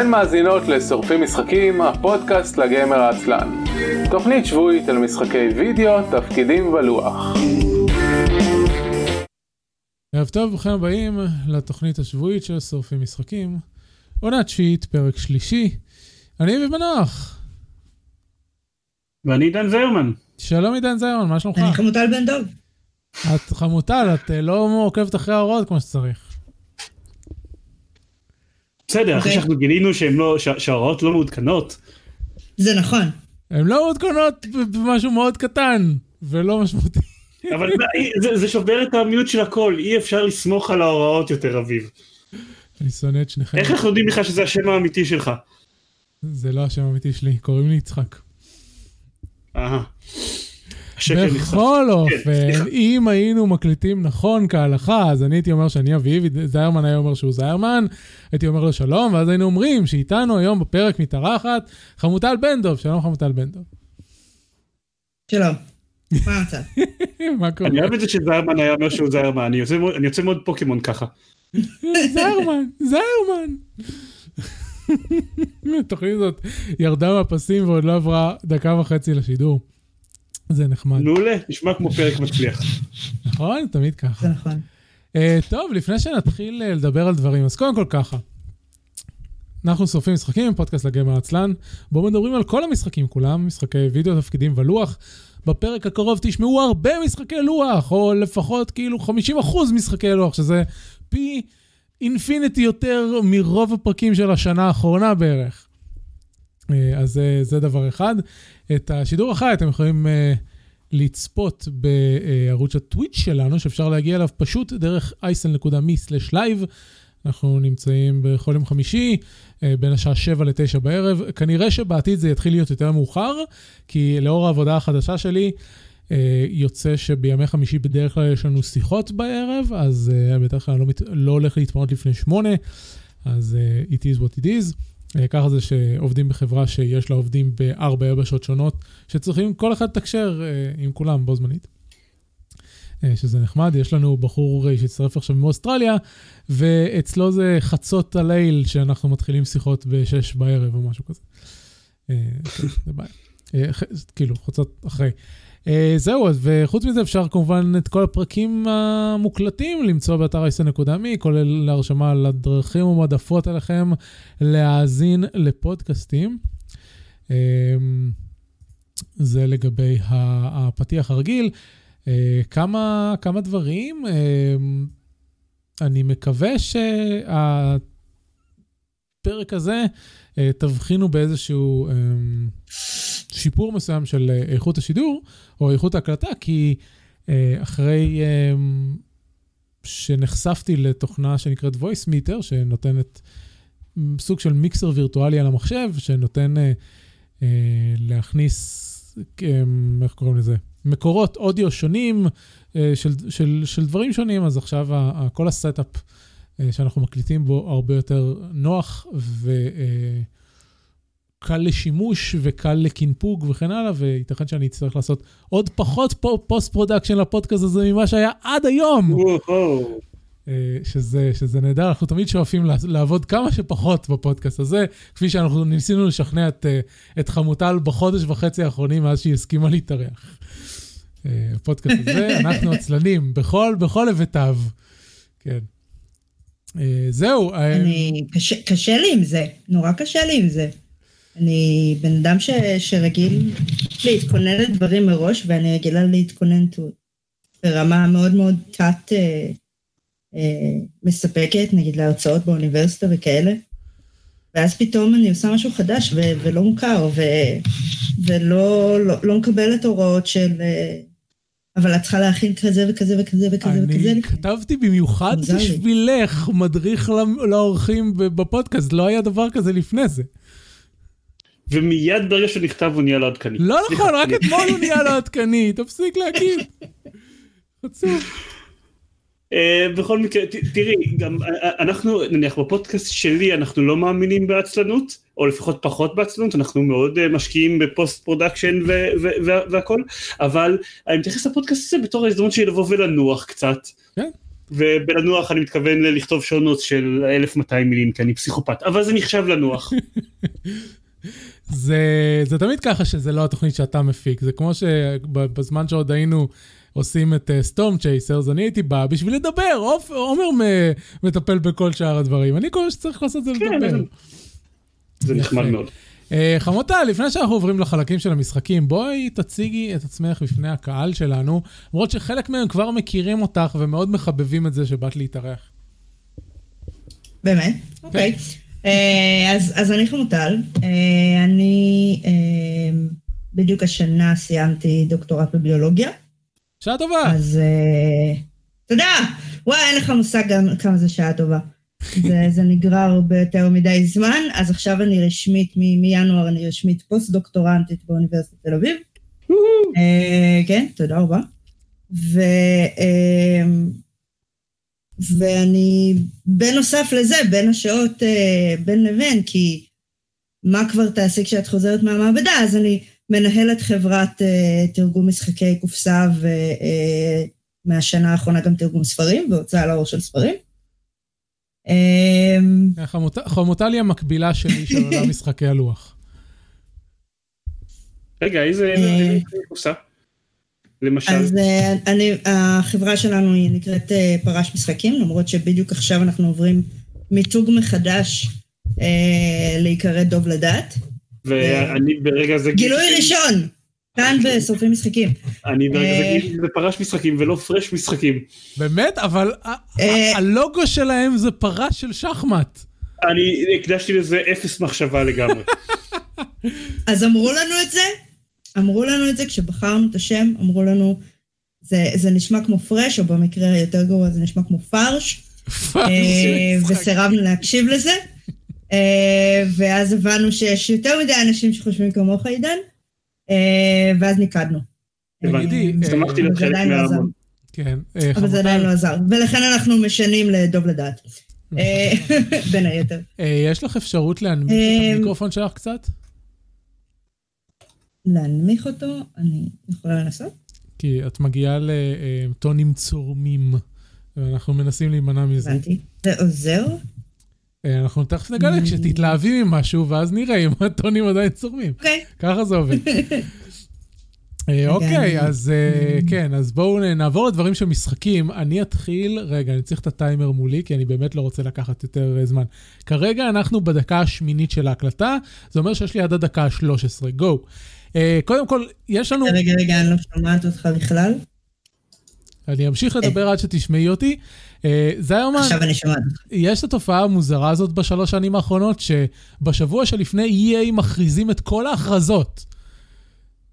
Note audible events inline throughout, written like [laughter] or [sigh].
אתן מאזינות לשורפים משחקים, הפודקאסט לגמר העצלן. תוכנית שבועית על משחקי וידאו, תפקידים ולוח. ערב טוב, ברוכים הבאים לתוכנית השבועית של שורפים משחקים. עונה תשיעית, פרק שלישי. אני אביב מנוח. ואני עידן זיירמן. שלום עידן זיירמן, מה שלומך? אני חמוטל בן דב. את חמוטל, את אה, לא עוקבת אחרי ההוראות כמו שצריך. בסדר, אחרי אוקיי. שאנחנו גילינו לא- שה- שההוראות לא מעודכנות. זה נכון. הן לא מעודכנות במשהו מאוד קטן ולא משמעותי. אבל זה- זה שובר את האמינות של הכל, אי אפשר לסמוך על ההוראות יותר, אביב. אני שונא את שניכם. איך אנחנו יודעים בכלל שזה השם האמיתי שלך? זה לא השם האמיתי שלי, קוראים לי יצחק. אהה. השקר נחשף. בכל כן, אופן. אם היינו מקליטים נכון כהלכה, אז אני הייתי אומר שאני אביב, זיירמן היה אומר שהוא זיירמן, הייתי אומר לו שלום, ואז היינו אומרים שאיתנו היום בפרק מתארחת חמוטל בן דב, שלום חמוטל בן דב. שלום. מה המצב? [laughs] מה קורה? אני אוהב את זה שזיירמן היה אומר שהוא זיירמן, אני יוצא מאוד פוקימון ככה. [laughs] זיירמן, זיירמן. התוכנית [laughs] הזאת ירדה מהפסים ועוד לא עברה דקה וחצי לשידור. זה נחמד, מעולה, נשמע כמו פרק מצליח. נכון? תמיד ככה. זה נכון. אה, טוב, לפני שנתחיל אה, לדבר על דברים, אז קודם כל ככה. אנחנו שורפים משחקים, פודקאסט לגמר עצלן, בו מדברים על כל המשחקים כולם, משחקי וידאו, תפקידים ולוח. בפרק הקרוב תשמעו הרבה משחקי לוח, או לפחות כאילו 50% משחקי לוח, שזה פי אינפיניטי יותר מרוב הפרקים של השנה האחרונה בערך. אה, אז אה, זה דבר אחד. את השידור החי אתם יכולים אה, לצפות בערוץ הטוויץ' שלנו, שאפשר להגיע אליו פשוט דרך isl.me/live. אנחנו נמצאים בכל יום חמישי, בין השעה 7 ל-9 בערב. כנראה שבעתיד זה יתחיל להיות יותר מאוחר, כי לאור העבודה החדשה שלי, יוצא שבימי חמישי בדרך כלל יש לנו שיחות בערב, אז בדרך כלל אני לא, מת- לא הולך להתפנות לפני שמונה, אז it is what it is. אה, ככה זה שעובדים בחברה שיש לה עובדים בארבע יבשות שונות, שצריכים כל אחד לתקשר אה, עם כולם בו זמנית. אה, שזה נחמד, יש לנו בחור שהצטרף עכשיו מאוסטרליה, ואצלו זה חצות הליל שאנחנו מתחילים שיחות בשש בערב או משהו כזה. [laughs] זה בעיה. כאילו, חצות אחרי. אה, זהו, וחוץ מזה אפשר כמובן את כל הפרקים המוקלטים למצוא באתר isn.me, כולל הרשמה לדרכים ומועדפות עליכם להאזין לפודקאסטים. אה, זה לגבי הפתיח הרגיל. אה, כמה, כמה דברים. אני מקווה שהפרק הזה תבחינו באיזשהו שיפור מסוים של אה, איכות השידור או איכות ההקלטה, כי אה, אחרי אה, שנחשפתי לתוכנה שנקראת voice meter, שנותנת סוג של מיקסר וירטואלי על המחשב, שנותן אה, להכניס, אה, איך קוראים לזה? מקורות אודיו שונים של, של, של דברים שונים, אז עכשיו כל ה setup שאנחנו מקליטים בו הרבה יותר נוח וקל לשימוש וקל לקנפוג וכן הלאה, וייתכן שאני אצטרך לעשות עוד פחות פו- post production לפודקאסט הזה ממה שהיה עד היום. אה, שזה, שזה נהדר, אנחנו תמיד שואפים לעבוד כמה שפחות בפודקאסט הזה, כפי שאנחנו ניסינו לשכנע את, אה, את חמוטל בחודש וחצי האחרונים מאז שהיא הסכימה להתארח. אה, הפודקאסט הזה, [laughs] אנחנו עצלנים, בכל, בכל היבטיו. כן. זהו, אני, קשה, קשה לי עם זה, נורא קשה לי עם זה. אני בן אדם ש, שרגיל להתכונן לדברים מראש, ואני רגילה להתכונן ברמה מאוד מאוד תת אה, אה, מספקת, נגיד להרצאות באוניברסיטה וכאלה. ואז פתאום אני עושה משהו חדש ו- ולא מוכר, ו- ולא לא, לא מקבלת הוראות של... אה, אבל את צריכה להכין כזה וכזה וכזה וכזה וכזה. אני לפני." כתבתי במיוחד. בשבילך מדריך לאורחים בפודקאסט, לא היה דבר כזה לפני זה. ומיד ברגע שהוא נכתב הוא נהיה לא עדכני. לא נכון, רק אתמול הוא נהיה לא עדכני, תפסיק להגיד. חצוף. אה, בכל מקרה, תראי, גם אה, אנחנו, נניח בפודקאסט שלי אנחנו לא מאמינים בעצלנות, או לפחות פחות בעצלנות, אנחנו מאוד אה, משקיעים ב post production והכל, אבל אני מתייחס לפודקאסט הזה בתור ההזדמנות שלי לבוא ולנוח קצת. כן. ובלנוח אני מתכוון לכתוב שונות של 1200 מילים, כי אני פסיכופת, אבל זה נחשב לנוח. [laughs] זה, זה תמיד ככה שזה לא התוכנית שאתה מפיק, זה כמו שבזמן שעוד היינו עושים את סטורם uh, צ'ייסרס, אני הייתי בא בשביל לדבר, עומר מטפל בכל שאר הדברים, אני כל מה שצריך לעשות זה כן, לדבר. זה נחמד מאוד. Uh, חמותה, לפני שאנחנו עוברים לחלקים של המשחקים, בואי תציגי את עצמך בפני הקהל שלנו, למרות שחלק מהם כבר מכירים אותך ומאוד מחבבים את זה שבאת להתארח. באמת? כן. אוקיי. Okay. אה, אז, אז אני חמוטל, אה, אני אה, בדיוק השנה סיימתי דוקטורט בביולוגיה. שעה טובה. אז תודה. וואי, אין לך מושג גם כמה זה שעה טובה. זה, [laughs] זה נגרר הרבה יותר מדי זמן, אז עכשיו אני רשמית, מ- מינואר אני רשמית פוסט-דוקטורנטית באוניברסיטת תל אביב. כן, תודה רבה. ו... ואני, בנוסף לזה, בין השעות, אה, בין לבין, כי מה כבר תעשי כשאת חוזרת מהמעבדה, אז אני מנהלת חברת אה, תרגום משחקי קופסה, ומהשנה האחרונה גם תרגום ספרים, והוצאה לאור של ספרים. חמותה לי המקבילה שלי של עולם [laughs] משחקי הלוח. רגע, איזה קופסה? למשל? אז uh, אני, החברה שלנו היא נקראת uh, פרש משחקים, למרות שבדיוק עכשיו אנחנו עוברים מיתוג מחדש uh, להיקרא דוב לדעת. ואני ברגע זה... גילוי ראשון, כאן בשורפים משחקים. אני ברגע זה בפרש משחקים ולא פרש משחקים. באמת? אבל הלוגו שלהם זה פרש של שחמט. אני הקדשתי לזה אפס מחשבה לגמרי. אז אמרו לנו את זה, אמרו לנו את זה כשבחרנו את השם, אמרו לנו, זה, זה נשמע כמו פרש, או במקרה היותר גרוע זה נשמע כמו פרש. אה, וסירבנו להקשיב לזה. אה, ואז הבנו שיש יותר מדי אנשים שחושבים כמוך, עידן, אה, ואז ניקדנו. הבנתי, שמחתי להיות חלק מהמון. כן. אבל זה עדיין לא עזר, ולכן אנחנו משנים לדוב לדעת. [laughs] בין היתר. יש לך אפשרות להנמיך את המיקרופון שלך קצת? להנמיך אותו, אני יכולה לנסות? כי את מגיעה לטונים צורמים, ואנחנו מנסים להימנע מזה. הבנתי. זה עוזר? אה, אנחנו תכף נגלה כשתתלהבי ממשהו, ואז נראה אם הטונים עדיין צורמים. אוקיי. ככה זה עובד. [laughs] אה, אוקיי, אז אה, כן, אז בואו נעבור לדברים של משחקים. אני אתחיל, רגע, אני צריך את הטיימר מולי, כי אני באמת לא רוצה לקחת יותר זמן. כרגע אנחנו בדקה השמינית של ההקלטה, זה אומר שיש לי עד הדקה ה-13, גו. אה, קודם כל, יש לנו... רגע, רגע, אני לא שומעת אותך בכלל. אני אמשיך לדבר עד שתשמעי אותי. אה, זה היום... עכשיו אני שומעת. יש את התופעה המוזרה הזאת בשלוש שנים האחרונות, שבשבוע שלפני EA מכריזים את כל ההכרזות.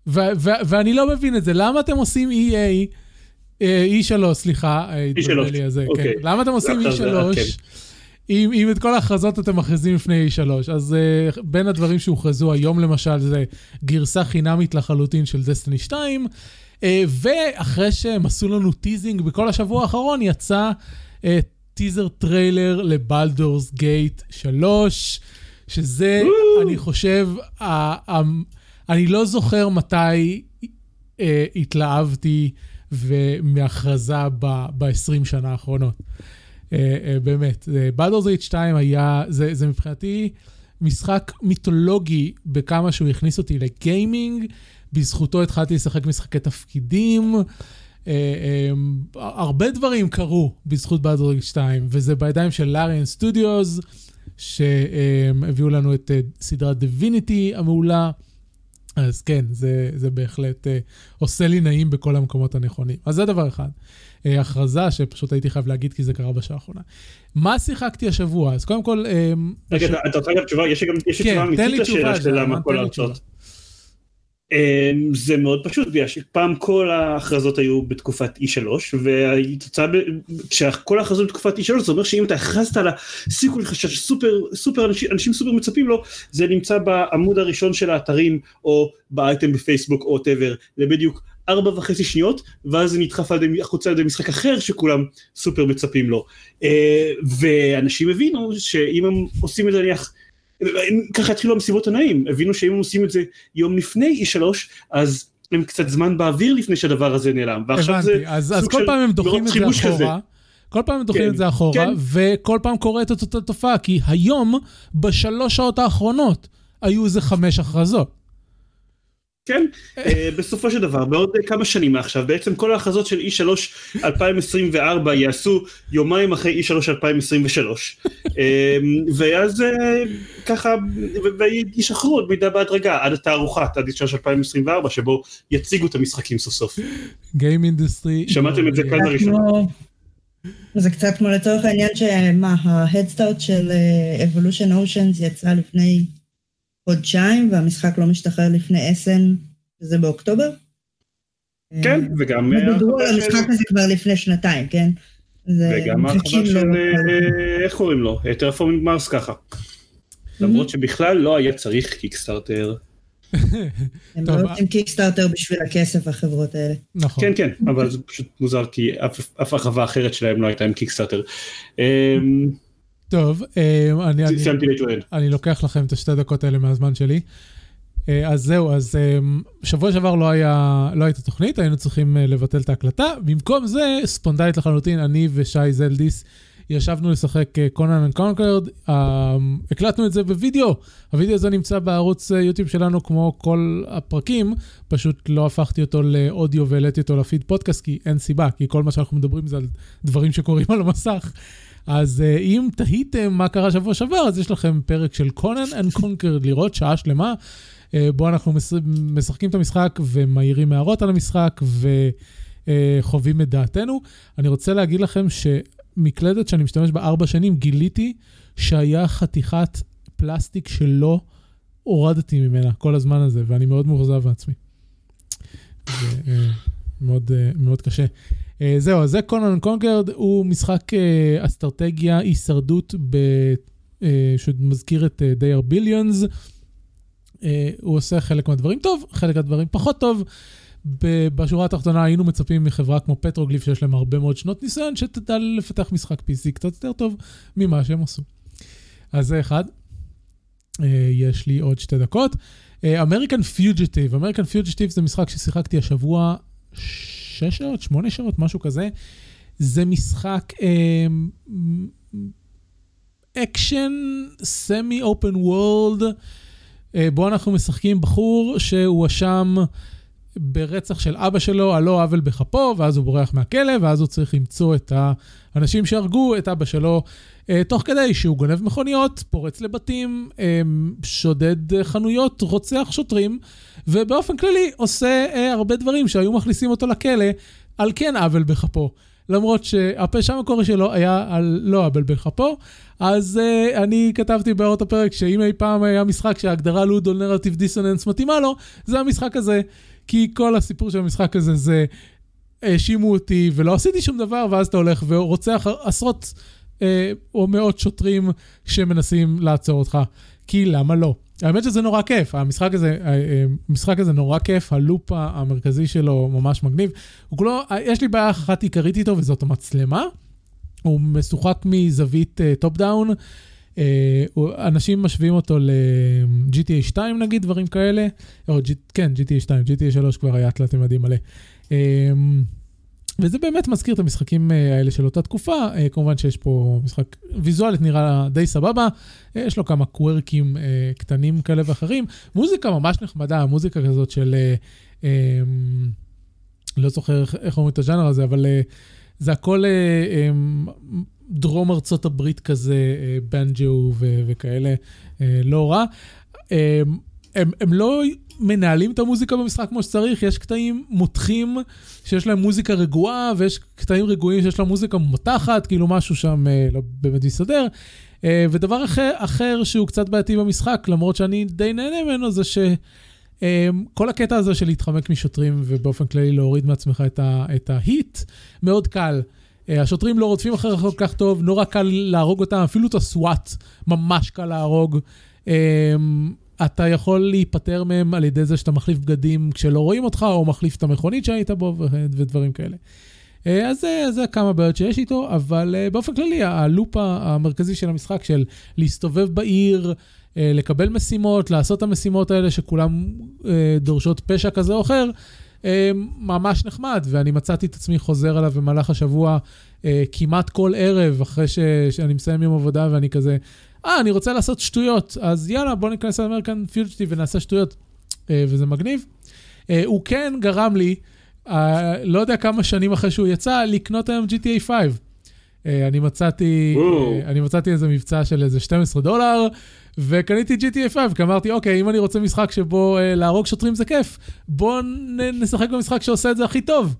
ואני לא מבין את זה, למה אתם עושים EA, E3, אה, סליחה, E3, אוקיי. כן. למה אתם עושים E3? אם, אם את כל ההכרזות אתם מכריזים לפני E3, אז uh, בין הדברים שהוכרזו היום למשל זה גרסה חינמית לחלוטין של Destiny 2, אה, ואחרי שהם עשו לנו teasing בכל השבוע האחרון, יצא אה, teaser trailer ל Baldur's Gate 3, שזה, אני חושב, אה, אה, אני לא זוכר מתי אה, התלהבתי מהכרזה ב-20 שנה האחרונות. אה, אה, באמת, Baldur's Gate 2 היה, זה, זה מבחינתי משחק מיתולוגי בכמה שהוא הכניס אותי ל gaming, בזכותו התחלתי לשחק משחקי תפקידים. אמ, הרבה דברים קרו בזכות Baldur's Gate 2, וזה בידיים של Larian Studios, שהביאו לנו את סדרת Divinity המעולה. אז כן, זה, זה בהחלט אה, עושה לי נעים בכל המקומות הנכונים. אז זה דבר אחד. אה, הכרזה שפשוט הייתי חייב להגיד כי זה קרה בשעה האחרונה. מה שיחקתי השבוע? אז קודם כל... Uh, רגע, בש... אתה רוצה גם תשובה? יש גם יש כן, תשובה אמיתית לשאלה של למה כל ההכרזות. אמ, זה מאוד פשוט, בגלל שפעם כל ההכרזות היו בתקופת E3, והתוצאה, כשכל ההכרזות בתקופת E3 זה אומר שאם אתה הכרזת על ה sequel שסופר סופר אנשים, אנשים סופר מצפים לו, זה נמצא בעמוד הראשון של האתרים, או באייטם בפייסבוק או whatever, לבדיוק ארבע וחצי שניות, ואז זה נדחף החוצה על ידי משחק אחר שכולם סופר מצפים לו. אה, ואנשים הבינו שאם הם עושים את זה נניח ככה התחילו המסיבות הנעים, הבינו שאם הם עושים את זה יום לפני E3, אז הם קצת זמן באוויר לפני שהדבר הזה נעלם. ועכשיו הבנתי, זה אז, אז כל פעם הם דוחים את זה אחורה, כל פעם הם דוחים כן, את זה אחורה, כן. וכל פעם קורית את אותה תופעה, כי היום, בשלוש שעות האחרונות, היו איזה חמש הכרזות. כן, אה, בסופו של דבר, בעוד כמה שנים מעכשיו, בעצם כל ההכרזות של E3 2024 יעשו יומיים אחרי E3 2023. אה, ואז אה, ככה, וישחררו עוד מידע בהדרגה עד התערוכת, עד E3 2024, שבו יציגו את המשחקים סוף סוף. Game industry. שמעתם את זה כאן לראשונה. כמו- זה קצת כמו לצורך העניין שמה, ההדסטארט של Evolution Oceans יצא לפני חודשיים והמשחק לא משתחרר לפני אסן, שזה באוקטובר. כן, אה, וגם אה, דיברו על המשחק הזה כבר לפני שנתיים, כן? זה- וגם ההרחבה לו. של, אה, איך קוראים לו? Terraforming Mars ככה. למרות שבכלל לא היה צריך קיקסטארטר. [laughs] הם לא עושים Kickstarter בשביל הכסף, החברות האלה. נכון. כן, כן, אבל זה פשוט מוזר כי אף- אף הרחבה אחרת שלהם לא הייתה עם Kickstarter. אמ, טוב, אה, אני, אני, סיימתי להתלונן. אני לוקח לכם את השתי דקות האלה מהזמן שלי. אה, אז זהו, אז אה, שבוע שעבר לא, היה, לא הייתה תוכנית, היינו צריכים אה, לבטל את ההקלטה. במקום זה, ספונטנית לחלוטין, אני ושי זלדיס ישבנו לשחק Command & Conquer, הקלטנו את זה בווידאו. הווידאו הזה נמצא בערוץ אה, יוטיוב שלנו כמו כל הפרקים, פשוט לא הפכתי אותו לאודיו והעליתי אותו לפיד פודקאסט, כי אין סיבה, כי כל מה שאנחנו מדברים זה על דברים שקורים על המסך. אז אה, אם תהיתם מה קרה שבוע שעבר, אז יש לכם פרק של Command & Conquer לראות שעה שלמה, אה, בו אנחנו משחקים את המשחק ומעירים הערות על המשחק ומחווים את דעתנו. אני רוצה להגיד לכם שמקלדת שאני משתמש בה ארבע שנים, גיליתי שהיה חתיכת פלסטיק שלא הורדתי ממנה כל הזמן הזה, ואני מאוד מאוכזב מעצמי. זה אה, מאוד, אה, מאוד קשה. אה, זהו, אז זה קונן קונקרד, הוא משחק אה, אסטרטגיה, הישרדות, ב, אה, שמזכיר את אה, They are Billions. אה, הוא עושה חלק מהדברים טוב, חלק מהדברים פחות טוב. ב- בשורה התחתונה היינו מצפים מחברה כמו פטרוגליף, שיש להם הרבה מאוד שנות ניסיון, שתדע לפתח משחק PC קצת יותר טוב ממה שהם עשו. אז זה אחד. אה, יש לי עוד שתי דקות. American Fugitive, American Fugitive זה משחק ששיחקתי השבוע שש שעות, שמונה שעות, משהו כזה. זה משחק אה, אקשן, semi open world, בו אנחנו משחקים בחור שהואשם ברצח של אבא שלו, על לא עוול בכפו, ואז הוא בורח מהכלא, ואז הוא צריך למצוא את האנשים שהרגו את אבא שלו, אה, תוך כדי שהוא גונב מכוניות, פורץ לבתים, אה, שודד אה, חנויות, רוצח שוטרים, ובאופן כללי עושה אה, הרבה דברים שהיו מכניסים אותו לכלא על כן עוול בכפו. למרות שהפשע המקורי שלו היה על לא עוול בכפו, אז uh, אני כתבתי בהערות הפרק שאם אי פעם היה משחק שההגדרה לודו נרטיב דיסוננס מתאימה לו, זה המשחק הזה. כי כל הסיפור של המשחק הזה זה האשימו אותי ולא עשיתי שום דבר, ואז אתה הולך ורוצח עשרות אה, או מאות שוטרים שמנסים לעצור אותך. כי למה לא? האמת שזה נורא כיף, המשחק הזה, אה, אה, המשחק הזה נורא כיף, ה loop המרכזי שלו ממש מגניב. הוא כולו, יש לי בעיה אחת עיקרית איתו וזאת המצלמה. הוא משוחק מזווית top down. אנשים משווים אותו ל-GTA 2 נגיד, דברים כאלה. או, G, כן, GTA 2, GTA 3 כבר היה תלת ממדים מלא. אה, וזה באמת מזכיר את המשחקים אה, האלה של אותה תקופה, אה, כמובן שיש פה משחק ויזואלית נראה די סבבה, אה, יש לו כמה קוורקים קטנים כאלה ואחרים, מוזיקה ממש נחמדה, מוזיקה כזאת של, לא זוכר איך אומרים את הז'אנר הזה, אבל זה הכל דרום ארצות הברית כזה, בנג'ו וכאלה, לא רע. הם, הם לא מנהלים את המוזיקה במשחק כמו שצריך, יש קטעים מותחים שיש להם מוזיקה רגועה, ויש קטעים רגועים שיש להם מוזיקה מותחת, כאילו משהו שם אה, לא באמת מסתדר. אה, ודבר אחר, אחר שהוא קצת בעייתי במשחק, למרות שאני די נהנה ממנו, זה שכל הקטע הזה של להתחמק משוטרים ובאופן כללי להוריד מעצמך את, ה, את ההיט, מאוד קל. השוטרים לא רודפים אחריך כל כך טוב, נורא קל להרוג אותם, אפילו את הסוואט ממש קל להרוג. אתה יכול להיפטר מהם על ידי זה שאתה מחליף בגדים כשלא רואים אותך, או מחליף את המכונית שהיית בו ודברים כאלה. אז זה, זה כמה בעיות שיש איתו, אבל באופן כללי, הלופ המרכזי של המשחק של להסתובב בעיר, לקבל משימות, לעשות את המשימות האלה שכולם דורשות פשע כזה או אחר, אה, ממש נחמד, ואני מצאתי את עצמי חוזר עליו במהלך השבוע אה, כמעט כל ערב, אחרי ש, שאני מסיים יום עבודה ואני כזה, אה, אני רוצה לעשות שטויות, אז יאללה, בוא ניכנס לאמריקן פיוטטיב ונעשה שטויות, אה, וזה מגניב. אה, הוא כן גרם לי, אה, לא יודע כמה שנים אחרי שהוא יצא, לקנות היום GTA 5. אה, אני מצאתי, אה, אני מצאתי איזה מבצע של איזה 12 דולר, וקניתי GTA 5, כי אמרתי, אוקיי, אם אני רוצה משחק שבו אה, להרוג שוטרים זה כיף, בוא נ- נשחק במשחק שעושה את זה הכי טוב.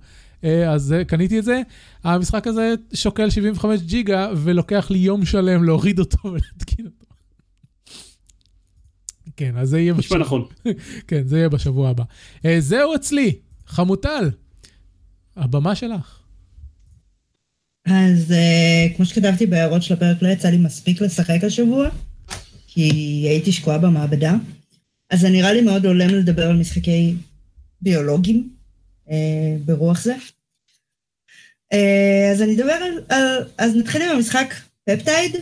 אה, אז קניתי את זה. המשחק הזה שוקל 75 ג'יגה, ולוקח לי יום שלם להוריד אותו [laughs] ולהתקין אותו. כן, אז זה יהיה נשמע נכון. [laughs] כן, זה יהיה בשבוע הבא. אה, זהו אצלי, חמוטל, הבמה שלך. אז uh, כמו שכתבתי בהערות של הפרק, לא יצא לי מספיק לשחק השבוע, כי הייתי שקועה במעבדה. אז זה נראה לי מאוד הולם לדבר על משחקי ביולוגים uh, ברוח זה. Uh, אז אני אדבר על, על... אז נתחיל עם המשחק פפטייד,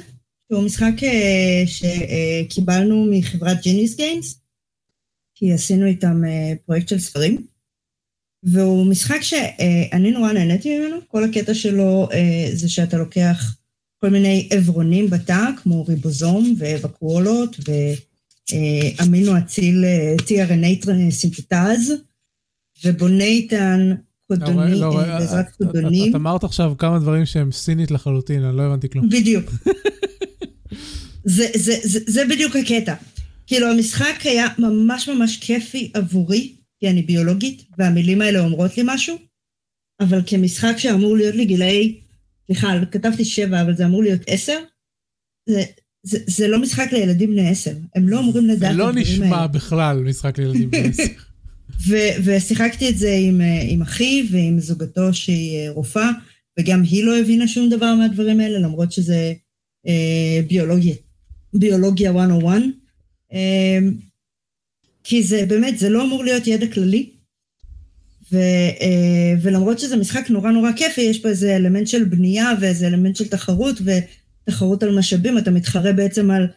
שהוא משחק uh, שקיבלנו מחברת ג'יניס גיימס, כי עשינו איתם פרויקט של ספרים. והוא משחק שאני נורא נהניתי ממנו, כל הקטע שלו אה, זה שאתה לוקח כל מיני עברונים בתא, כמו ריבוזום וקואלות ואמינו אציל אה, tRNA סינתטז, ובונה איתן קודונים, לא, אה, בעזרת את- את- קודונים. את אמרת עכשיו כמה דברים שהם סינית לחלוטין, אני לא הבנתי כלום. בדיוק. [laughs] זה, זה, זה, זה בדיוק הקטע. כאילו, המשחק היה ממש ממש כיפי עבורי, כי אני ביולוגית, והמילים האלה אומרות לי משהו, אבל כמשחק שאמור להיות לי גילאי, סליחה, כתבתי שבע, אבל זה אמור להיות עשר, זה, זה, זה לא משחק לילדים בני עשר. הם לא אמורים לדעת זה את לא הדברים האלה. נשמע בכלל משחק לילדים בני עשר. [laughs] ו- ושיחקתי את זה עם, אה, עם אחי ועם זוגתו שהיא אה, רופאה, וגם היא לא הבינה שום דבר מהדברים האלה, למרות שזה אה, ביולוגיה, ביולוגיה 101. אה, כי זה באמת, זה לא אמור להיות ידע כללי. ו, אה, ולמרות שזה משחק נורא נורא כיפי, יש פה איזה אלמנט של בנייה ואיזה אלמנט של תחרות, ותחרות על משאבים, אתה מתחרה בעצם על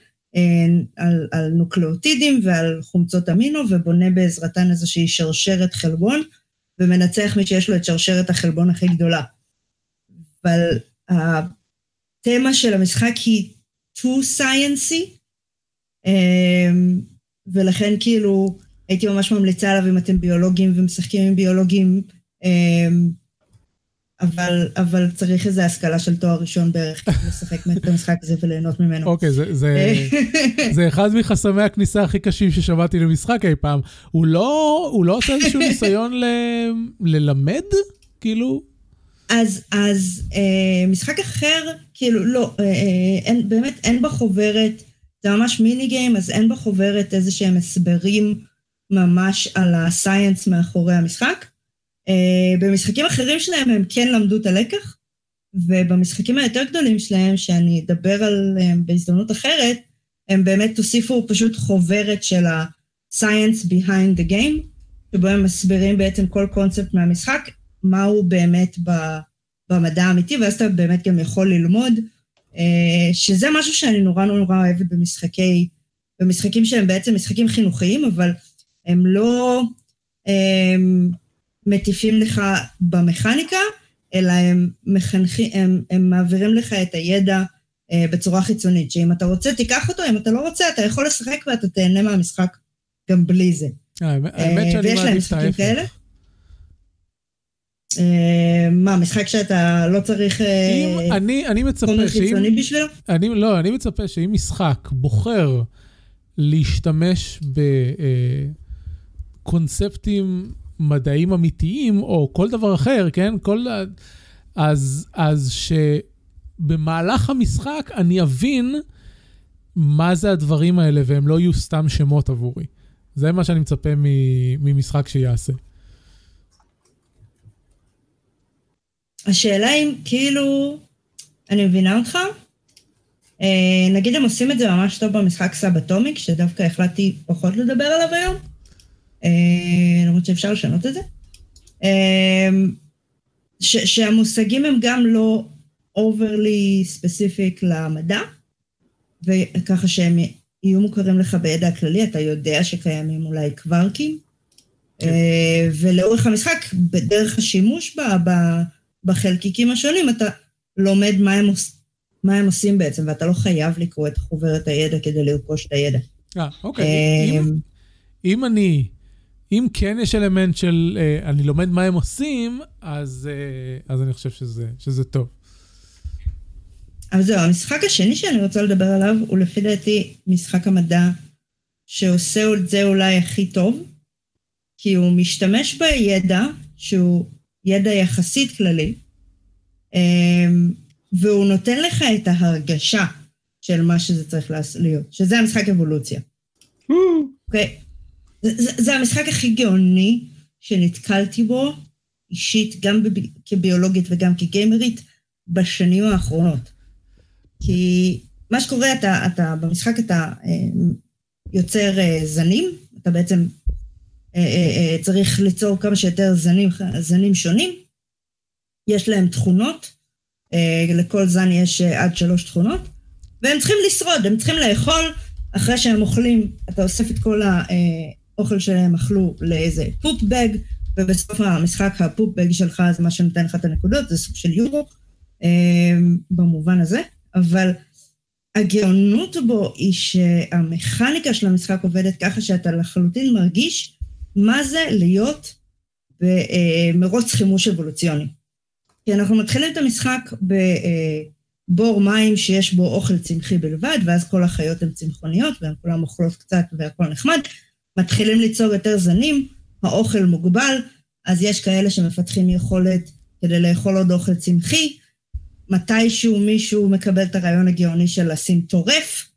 על, על נוקלאוטידים ועל חומצות אמינו, ובונה בעזרתן איזושהי שרשרת חלבון, ומנצח מי שיש לו את שרשרת החלבון הכי גדולה. אבל התמה של המשחק היא too sciencey, אה, ולכן כאילו הייתי ממש ממליצה עליו אם אתם ביולוגים ומשחקים עם ביולוגים, אה, אבל, אבל צריך איזו השכלה של תואר ראשון בערך כדי לשחק [laughs] את המשחק הזה וליהנות ממנו. אוקיי, זה- זה... [laughs] זה אחד מחסמי הכניסה הכי קשים ששמעתי למשחק אי פעם. הוא לא, הוא לא עושה איזשהו [laughs] ניסיון ל... ללמד? כאילו? אז, אז אה, משחק אחר, כאילו, לא, אה, אה, אין, באמת אין בחוברת, זה ממש מיני גיים, אז אין בחוברת איזה שהם הסברים ממש על הסייאנס מאחורי המשחק. אה, במשחקים אחרים שלהם הם כן למדו את הלקח, ובמשחקים היותר גדולים שלהם, שאני אדבר עליהם בהזדמנות אחרת, הם באמת הוסיפו פשוט חוברת של ה-science behind the game, שבו הם מסבירים בעצם כל קונספט מהמשחק, מה הוא באמת במדע האמיתי, ואז אתה באמת גם יכול ללמוד, אה, שזה משהו שאני נורא נורא אוהבת במשחקי, במשחקים שהם בעצם משחקים חינוכיים, אבל הם לא הם מטיפים לך במכניקה, אלא הם מחנכים, הם, הם מעבירים לך את הידע אה, בצורה חיצונית, שאם אתה רוצה תיקח אותו, אם אתה לא רוצה אתה יכול לשחק ואתה תהנה מהמשחק גם בלי זה. אה, האמת האמת אה, שאני מעדיף את? ההפך. אה, מה, משחק שאתה לא צריך אה, אם אני, אני מצפה חומר שאם... חיצוני בשבילו? אני, לא, אני מצפה שאם משחק בוחר להשתמש בקונספטים מדעיים אמיתיים, או כל דבר אחר, כן? כל... אז, אז שבמהלך המשחק אני אבין מה זה הדברים האלה, והם לא יהיו סתם שמות עבורי. זה מה שאני מצפה ממשחק שיעשה. השאלה אם כאילו, אני מבינה אותך, אה, נגיד הם עושים את זה ממש טוב במשחק Subatomic, שדווקא החלטתי פחות לדבר עליו היום, למרות שאפשר לשנות את זה, אה, ש, שהמושגים הם גם לא overly specific למדע, וככה שהם יהיו מוכרים לך בידע הכללי, אתה יודע שקיימים אולי קווארקים, כן. ולאורך המשחק, בדרך השימוש בה, בחלקיקים השונים, אתה לומד מה הם, מה הם עושים בעצם, ואתה לא חייב לקרוא את חוברת הידע כדי לרכוש את הידע. אה, אוקיי. אם, אם אני, אם כן יש אלמנט של אה, אני לומד מה הם עושים, אז, אה, אז אני חושב שזה, שזה טוב. אבל זהו, המשחק השני שאני רוצה לדבר עליו הוא לפי דעתי משחק המדע שעושה את זה אולי הכי טוב, כי הוא משתמש בידע שהוא ידע יחסית כללי, אמ, והוא נותן לך את ההרגשה של מה שזה צריך להיות, שזה המשחק אבולוציה. אוקיי? זה, זה המשחק הכי גאוני שנתקלתי בו, אישית, גם כביולוגית וגם כגיימרית, בשנים האחרונות. כי מה שקורה, אתה, אתה במשחק אתה אה, יוצר אה, זנים, אתה בעצם אה, צריך ליצור כמה שיותר זנים, זנים שונים, יש להם תכונות, לכל זן יש עד שלוש תכונות, והם צריכים לשרוד, הם צריכים לאכול, אחרי שהם אוכלים, אתה אוסף את כל האוכל שהם אכלו לאיזה פופ בג, ובסוף המשחק הפופ בג שלך זה מה שנותן לך את הנקודות, זה סוג של יורו, במובן הזה. אבל הגאונות בו היא שהמכניקה של המשחק עובדת ככה שאתה לחלוטין מרגיש מה זה להיות במרוץ חימוש אבולוציוני. כי אנחנו מתחילים את המשחק בבור מים שיש בו אוכל צמחי בלבד, ואז כל החיות הן צמחוניות, והן כולן אוכלות קצת והכל נחמד. מתחילים ליצור יותר זנים, האוכל מוגבל, אז יש כאלה שמפתחים יכולת כדי לאכול עוד אוכל צמחי, מתישהו מישהו מקבל את הרעיון הגאוני של לשים טורף,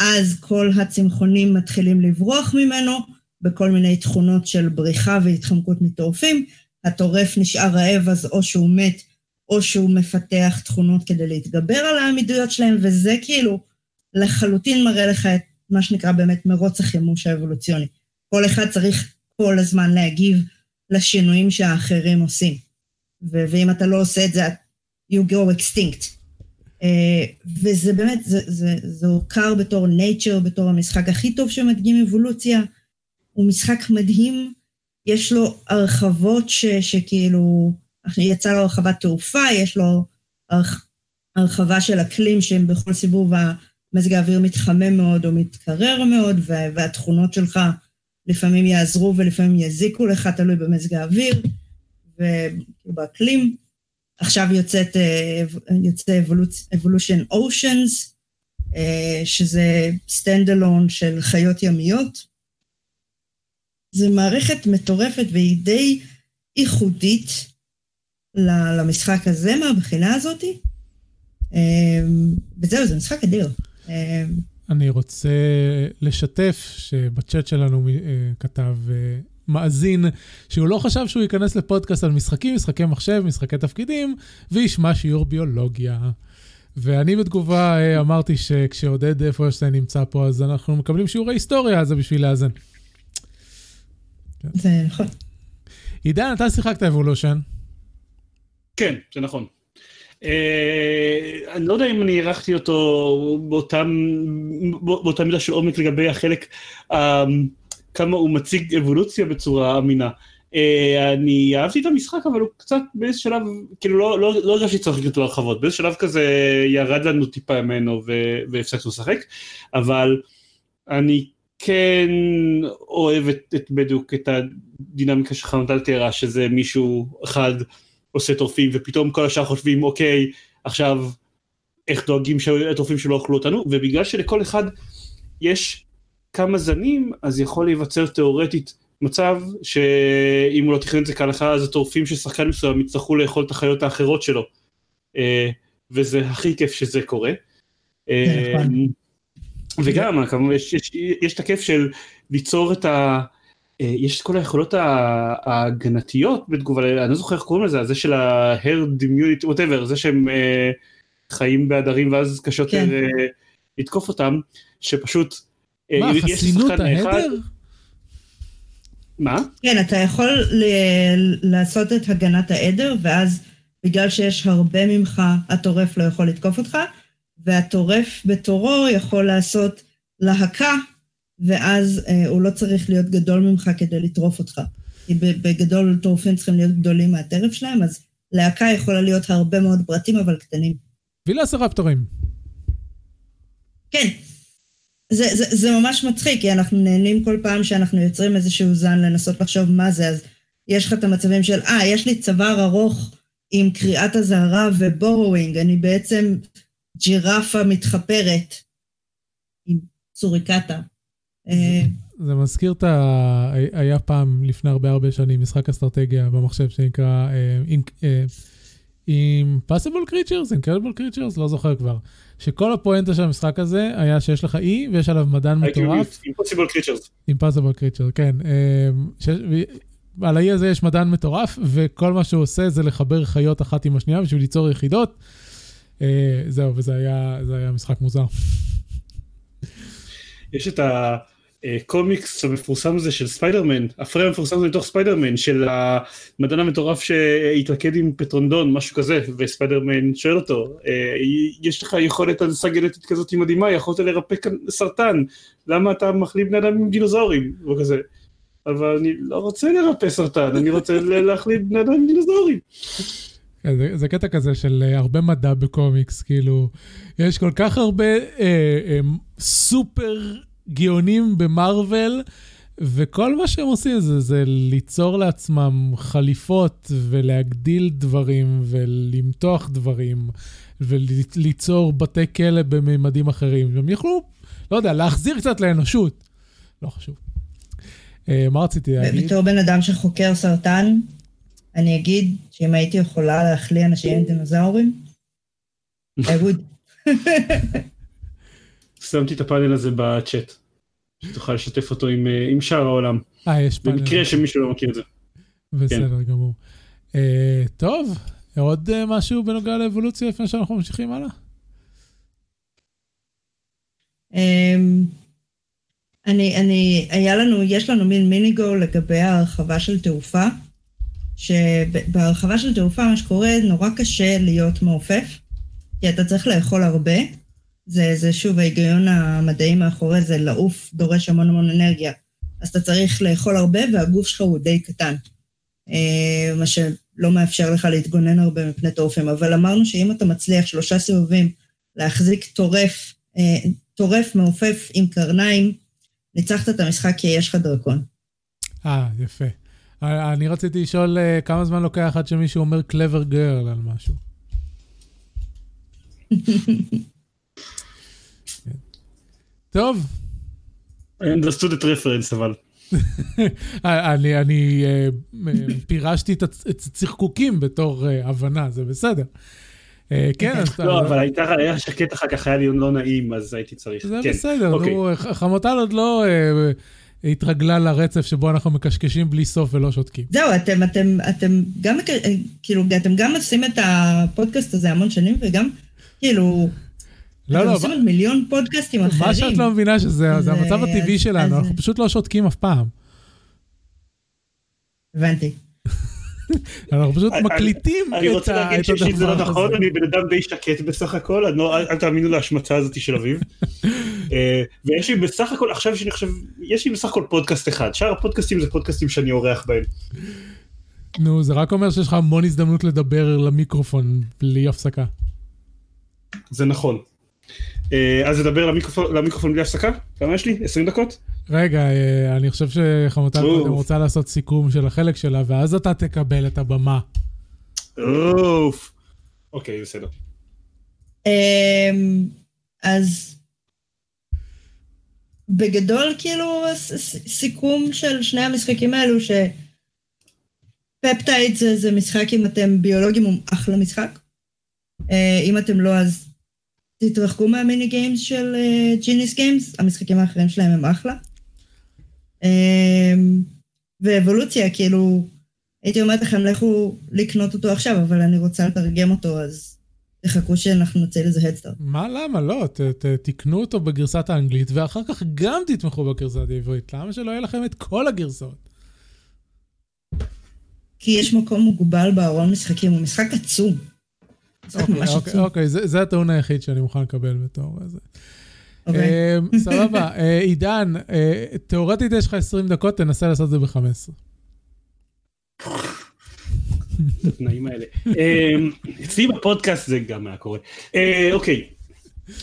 אז כל הצמחונים מתחילים לברוח ממנו בכל מיני תכונות של בריחה והתחמקות מטורפים. הטורף נשאר רעב, אז או שהוא מת, או שהוא מפתח תכונות כדי להתגבר על העמידויות שלהם, וזה כאילו לחלוטין מראה לך את מה שנקרא באמת מרוץ החימוש האבולוציוני. כל אחד צריך כל הזמן להגיב לשינויים שהאחרים עושים. ו- ואם אתה לא עושה את זה, you go extinct. Uh, וזה באמת, זה, זה, זה הוכר בתור nature, בתור המשחק הכי טוב שמדגים אבולוציה. הוא משחק מדהים, יש לו הרחבות ש, שכאילו, יצא לו הרחבת תעופה, יש לו הרח, הרחבה של אקלים שהם בכל סיבוב המזג האוויר מתחמם מאוד או מתקרר מאוד, וה, והתכונות שלך לפעמים יעזרו ולפעמים יזיקו לך, תלוי במזג האוויר ובאקלים. עכשיו יוצאת, אה, יוצא Evolution Oceans, אה, שזה stand alone של חיות ימיות. זו מערכת מטורפת והיא די ייחודית למשחק הזה מהבחינה הזאת. אה, וזהו, זה משחק אדיר. אני רוצה לשתף שבצ'אט שלנו כתב מאזין, שהוא לא חשב שהוא ייכנס לפודקאסט על משחקים, משחקי מחשב, משחקי תפקידים, וישמע שיעור ביולוגיה. ואני בתגובה אה, אמרתי שכשעודד פוירשטיין נמצא פה, אז אנחנו מקבלים שיעורי היסטוריה, אז זה בשביל לאזן. זה נכון. עידן, אתה שיחקת אבולושן. כן, זה נכון. Uh, אני לא יודע אם אני הערכתי אותו באותה מידה של עומק לגבי החלק uh, כמה הוא מציג אבולוציה בצורה אמינה. Uh, אני אהבתי את המשחק אבל הוא קצת באיזה שלב כאילו לא לא לא הרגשתי צורך לקנות להרחבות באיזה שלב כזה ירד לנו טיפה ממנו והפסקנו לשחק אבל אני כן אוהב את, את בדיוק את הדינמיקה שלך נתת תיארה שזה מישהו אחד עושה טורפים ופתאום כל השאר חושבים אוקיי עכשיו איך דואגים שהטורפים שלא אוכלו אותנו ובגלל שלכל אחד יש כמה זנים, אז יכול להיווצר תאורטית מצב שאם הוא לא תכנן את זה כהלכה, אז הטורפים של שחקן מסוים יצטרכו לאכול את החיות האחרות שלו. אה, וזה הכי כיף שזה קורה. אה, נכון. וגם, כמובן, יש, יש, יש את הכיף של ליצור את ה... אה, יש את כל היכולות ההגנתיות בתגובה, אני לא זוכר איך קוראים לזה, זה של ה-herd immunity, whatever, זה שהם חיים בעדרים ואז קשה יותר כן. לתקוף אותם, שפשוט אה, מה, חסינות ההדר? מה? כן, אתה יכול ל- לעשות את הגנת העדר, ואז בגלל שיש הרבה ממך, הטורף לא יכול לתקוף אותך, והטורף בתורו יכול לעשות להקה, ואז אה, הוא לא צריך להיות גדול ממך כדי לטרוף אותך. כי בגדול טורפים צריכים להיות גדולים מהטרף שלהם, אז להקה יכולה להיות הרבה מאוד פרטים, אבל קטנים. וילסרפטורים. כן. זה, זה, זה ממש מצחיק, כי אנחנו נהנים כל פעם שאנחנו יוצרים איזשהו זן לנסות לחשוב מה זה, אז יש לך את המצבים של, אה, ah, יש לי צוואר ארוך עם קריאת אזהרה ובורווינג, אני בעצם ג'ירפה מתחפרת עם סוריקטה. אה, זה מזכיר את ה... היה פעם, לפני הרבה הרבה שנים, משחק אסטרטגיה במחשב שנקרא Impossible Creatures, Incredible Creatures, לא זוכר כבר. שכל הפואנטה של המשחק הזה היה שיש לך אי ויש עליו מדען מטורף. Impossible Creatures. Impossible Creatures, כן. על האי הזה יש מדען מטורף, וכל מה שהוא עושה זה לחבר חיות אחת עם השנייה בשביל ליצור יחידות. זהו, וזה היה, היה משחק מוזר. יש את ה... הקומיקס המפורסם הזה של ספיידרמן, הפריים המפורסם הזה מתוך ספיידרמן, של המדען המטורף שהתלכד עם פטרנודון, משהו כזה, וספיידרמן שואל אותו, אה, יש לך יכולת הנדסה גנטית כזאת מדהימה, יכולת לרפא סרטן, למה אתה מחליף בני אדם עם דינוזאורים? וכזה. אבל אני לא רוצה לרפא סרטן, אני רוצה להחליף בני אדם עם דינוזאורים. כן, זה, זה קטע כזה של uh, הרבה מדע בקומיקס, כאילו, יש כל כך הרבה uh, um, סופר גאונים במרוויל, וכל מה שהם עושים זה, זה ליצור לעצמם חליפות ולהגדיל דברים ולמתוח דברים וליצור בתי כלא בממדים אחרים. והם יכלו, לא יודע, להחזיר קצת לאנושות. לא חשוב. אה, מה רציתי להגיד? בתור בן אדם שחוקר סרטן, אני אגיד שאם הייתי יכולה להחליא אנשים עם דינוזאורים, I would. [laughs] שמתי את הפאנל הזה בצ'אט. שתוכל לשתף אותו עם, אה, עם שאר העולם. אה, יש פאנל. במקרה שמישהו לא מכיר את זה. בסדר כן. גמור. Uh, טוב, עוד uh, משהו בנוגע לאבולוציה לפני שאנחנו ממשיכים הלאה? Um, אני, אני, היה לנו, יש לנו מין מיני גול לגבי ההרחבה של תעופה, שבהרחבה של תעופה מה שקורה, נורא קשה להיות מעופף, כי אתה צריך לאכול הרבה, זה, זה שוב ההיגיון המדעי מאחורי זה, לעוף דורש המון המון אנרגיה. אז אתה צריך לאכול הרבה והגוף שלך הוא די קטן. אה, מה שלא מאפשר לך להתגונן הרבה מפני טורפים. אבל אמרנו שאם אתה מצליח שלושה סיבובים להחזיק טורף, אה, טורף מעופף עם קרניים, ניצחת את המשחק כי יש לך דרקון. אה, יפה. אה, אני רציתי לשאול כמה זמן לוקח עד שמישהו אומר קלבר גרל על משהו. [laughs] טוב. I understood את רפרנס אבל. [laughs] אני, אני אה, פירשתי את הצחקוקים בתור אה, הבנה, זה בסדר. אה, כן, לא, אבל הייתה, היה שקט אחר כך, היה לי לא נעים, אז הייתי צריך. זה כן. בסדר, אוקיי. נו, חמוטל עוד לא התרגלה לרצף שבו אנחנו מקשקשים בלי סוף ולא שותקים. זהו, אתם, אתם, אתם גם, כאילו, אתם גם עושים את הפודקאסט הזה המון שנים, וגם, כאילו, לא, לא. אתם עושים מיליון פודקאסטים אחרים. מה שאת לא מבינה שזה המצב הטבעי שלנו, אנחנו פשוט לא שותקים אף פעם. הבנתי. אנחנו פשוט מקליטים את הדבר הזה. אני רוצה להגיד שזה לא נכון, אני בן אדם די שקט בסך הכל, לא- אל תאמינו להשמצה הזאת של אביב. [laughs] אה, ויש לי בסך הכל, עכשיו שאני חושב, יש לי בסך הכל פודקאסט אחד, שאר הפודקאסטים זה פודקאסטים שאני אורח בהם. נו, זה רק אומר שיש לך המון הזדמנות לדבר למיקרופון בלי הפסקה. זה נכון. אה, אז נדבר למיקרופון בלי הפסקה? כמה יש לי? 20 דקות? רגע, אה, אני חושב שחמוטל קודם רוצה לעשות סיכום של החלק שלה, ואז אתה תקבל את הבמה. אוף. אוקיי, בסדר. אמ, אז בגדול, כאילו, סיכום של שני המשחקים האלו, שפפטייד זה משחק אם אתם ביולוגים, הוא אחלה משחק. אה, אם אתם לא, אז תתרחקו מהמיני גיימס של ג'יניס uh, גיימס, המשחקים האחרים שלהם הם אחלה. Um, ואבולוציה, כאילו, הייתי אומרת לכם, לכו לקנות אותו עכשיו, אבל אני רוצה לתרגם אותו, אז תחכו שאנחנו נצא לזה הדסטארט. מה, למה? לא, ת, ת, תקנו אותו בגרסת האנגלית, ואחר כך גם תתמכו בגרסת העברית. למה שלא יהיה לכם את כל הגרסאות? כי יש מקום מוגבל בארון משחקים, הוא משחק עצום. אוקיי, אוקיי, זה הטעון היחיד שאני מוכן לקבל בתור זה. אוקיי. אמ, סבבה, [laughs] אה, עידן, אה, תאורטית יש לך 20 דקות, תנסה לעשות את זה ב-15. התנאים האלה. אצלי בפודקאסט זה גם היה קורה. אוקיי,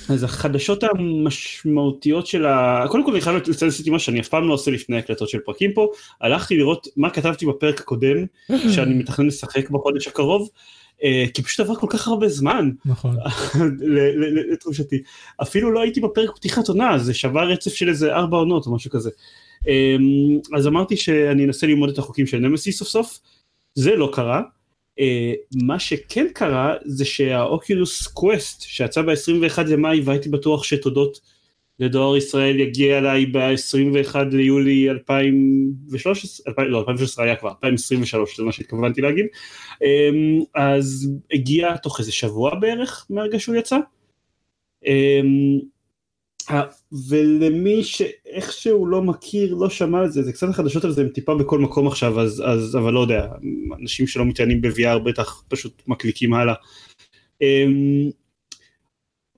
אז החדשות המשמעותיות של ה... קודם כל אני חייב לציין עשיתי מה שאני אף פעם לא עושה לפני הקלטות של פרקים פה, הלכתי לראות מה כתבתי בפרק הקודם, [laughs] שאני מתכנן לשחק בחודש הקרוב, כי פשוט עבר כל כך הרבה זמן, נכון, [laughs] לתחושתי. אפילו לא הייתי בפרק פתיחת עונה, זה שבר רצף של איזה ארבע עונות או משהו כזה. אז אמרתי שאני אנסה ללמוד את החוקים של נמסי סוף סוף, זה לא קרה. Uh, מה שכן קרה זה שהאוקילוס קווסט שיצא ב-21 למאי והייתי בטוח שתודות לדואר ישראל יגיע אליי ב-21 ליולי 2013, 2000, לא 2013 היה כבר, 2023 זה מה שהתכוונתי להגיד, um, אז הגיע תוך איזה שבוע בערך מהרגע שהוא יצא. Um, ולמי שאיכשהו לא מכיר, לא שמע על זה, זה קצת החדשות על זה, הם טיפה בכל מקום עכשיו, אז, אז אבל לא יודע, אנשים שלא מתעניינים ב-VR בטח פשוט מקליקים הלאה.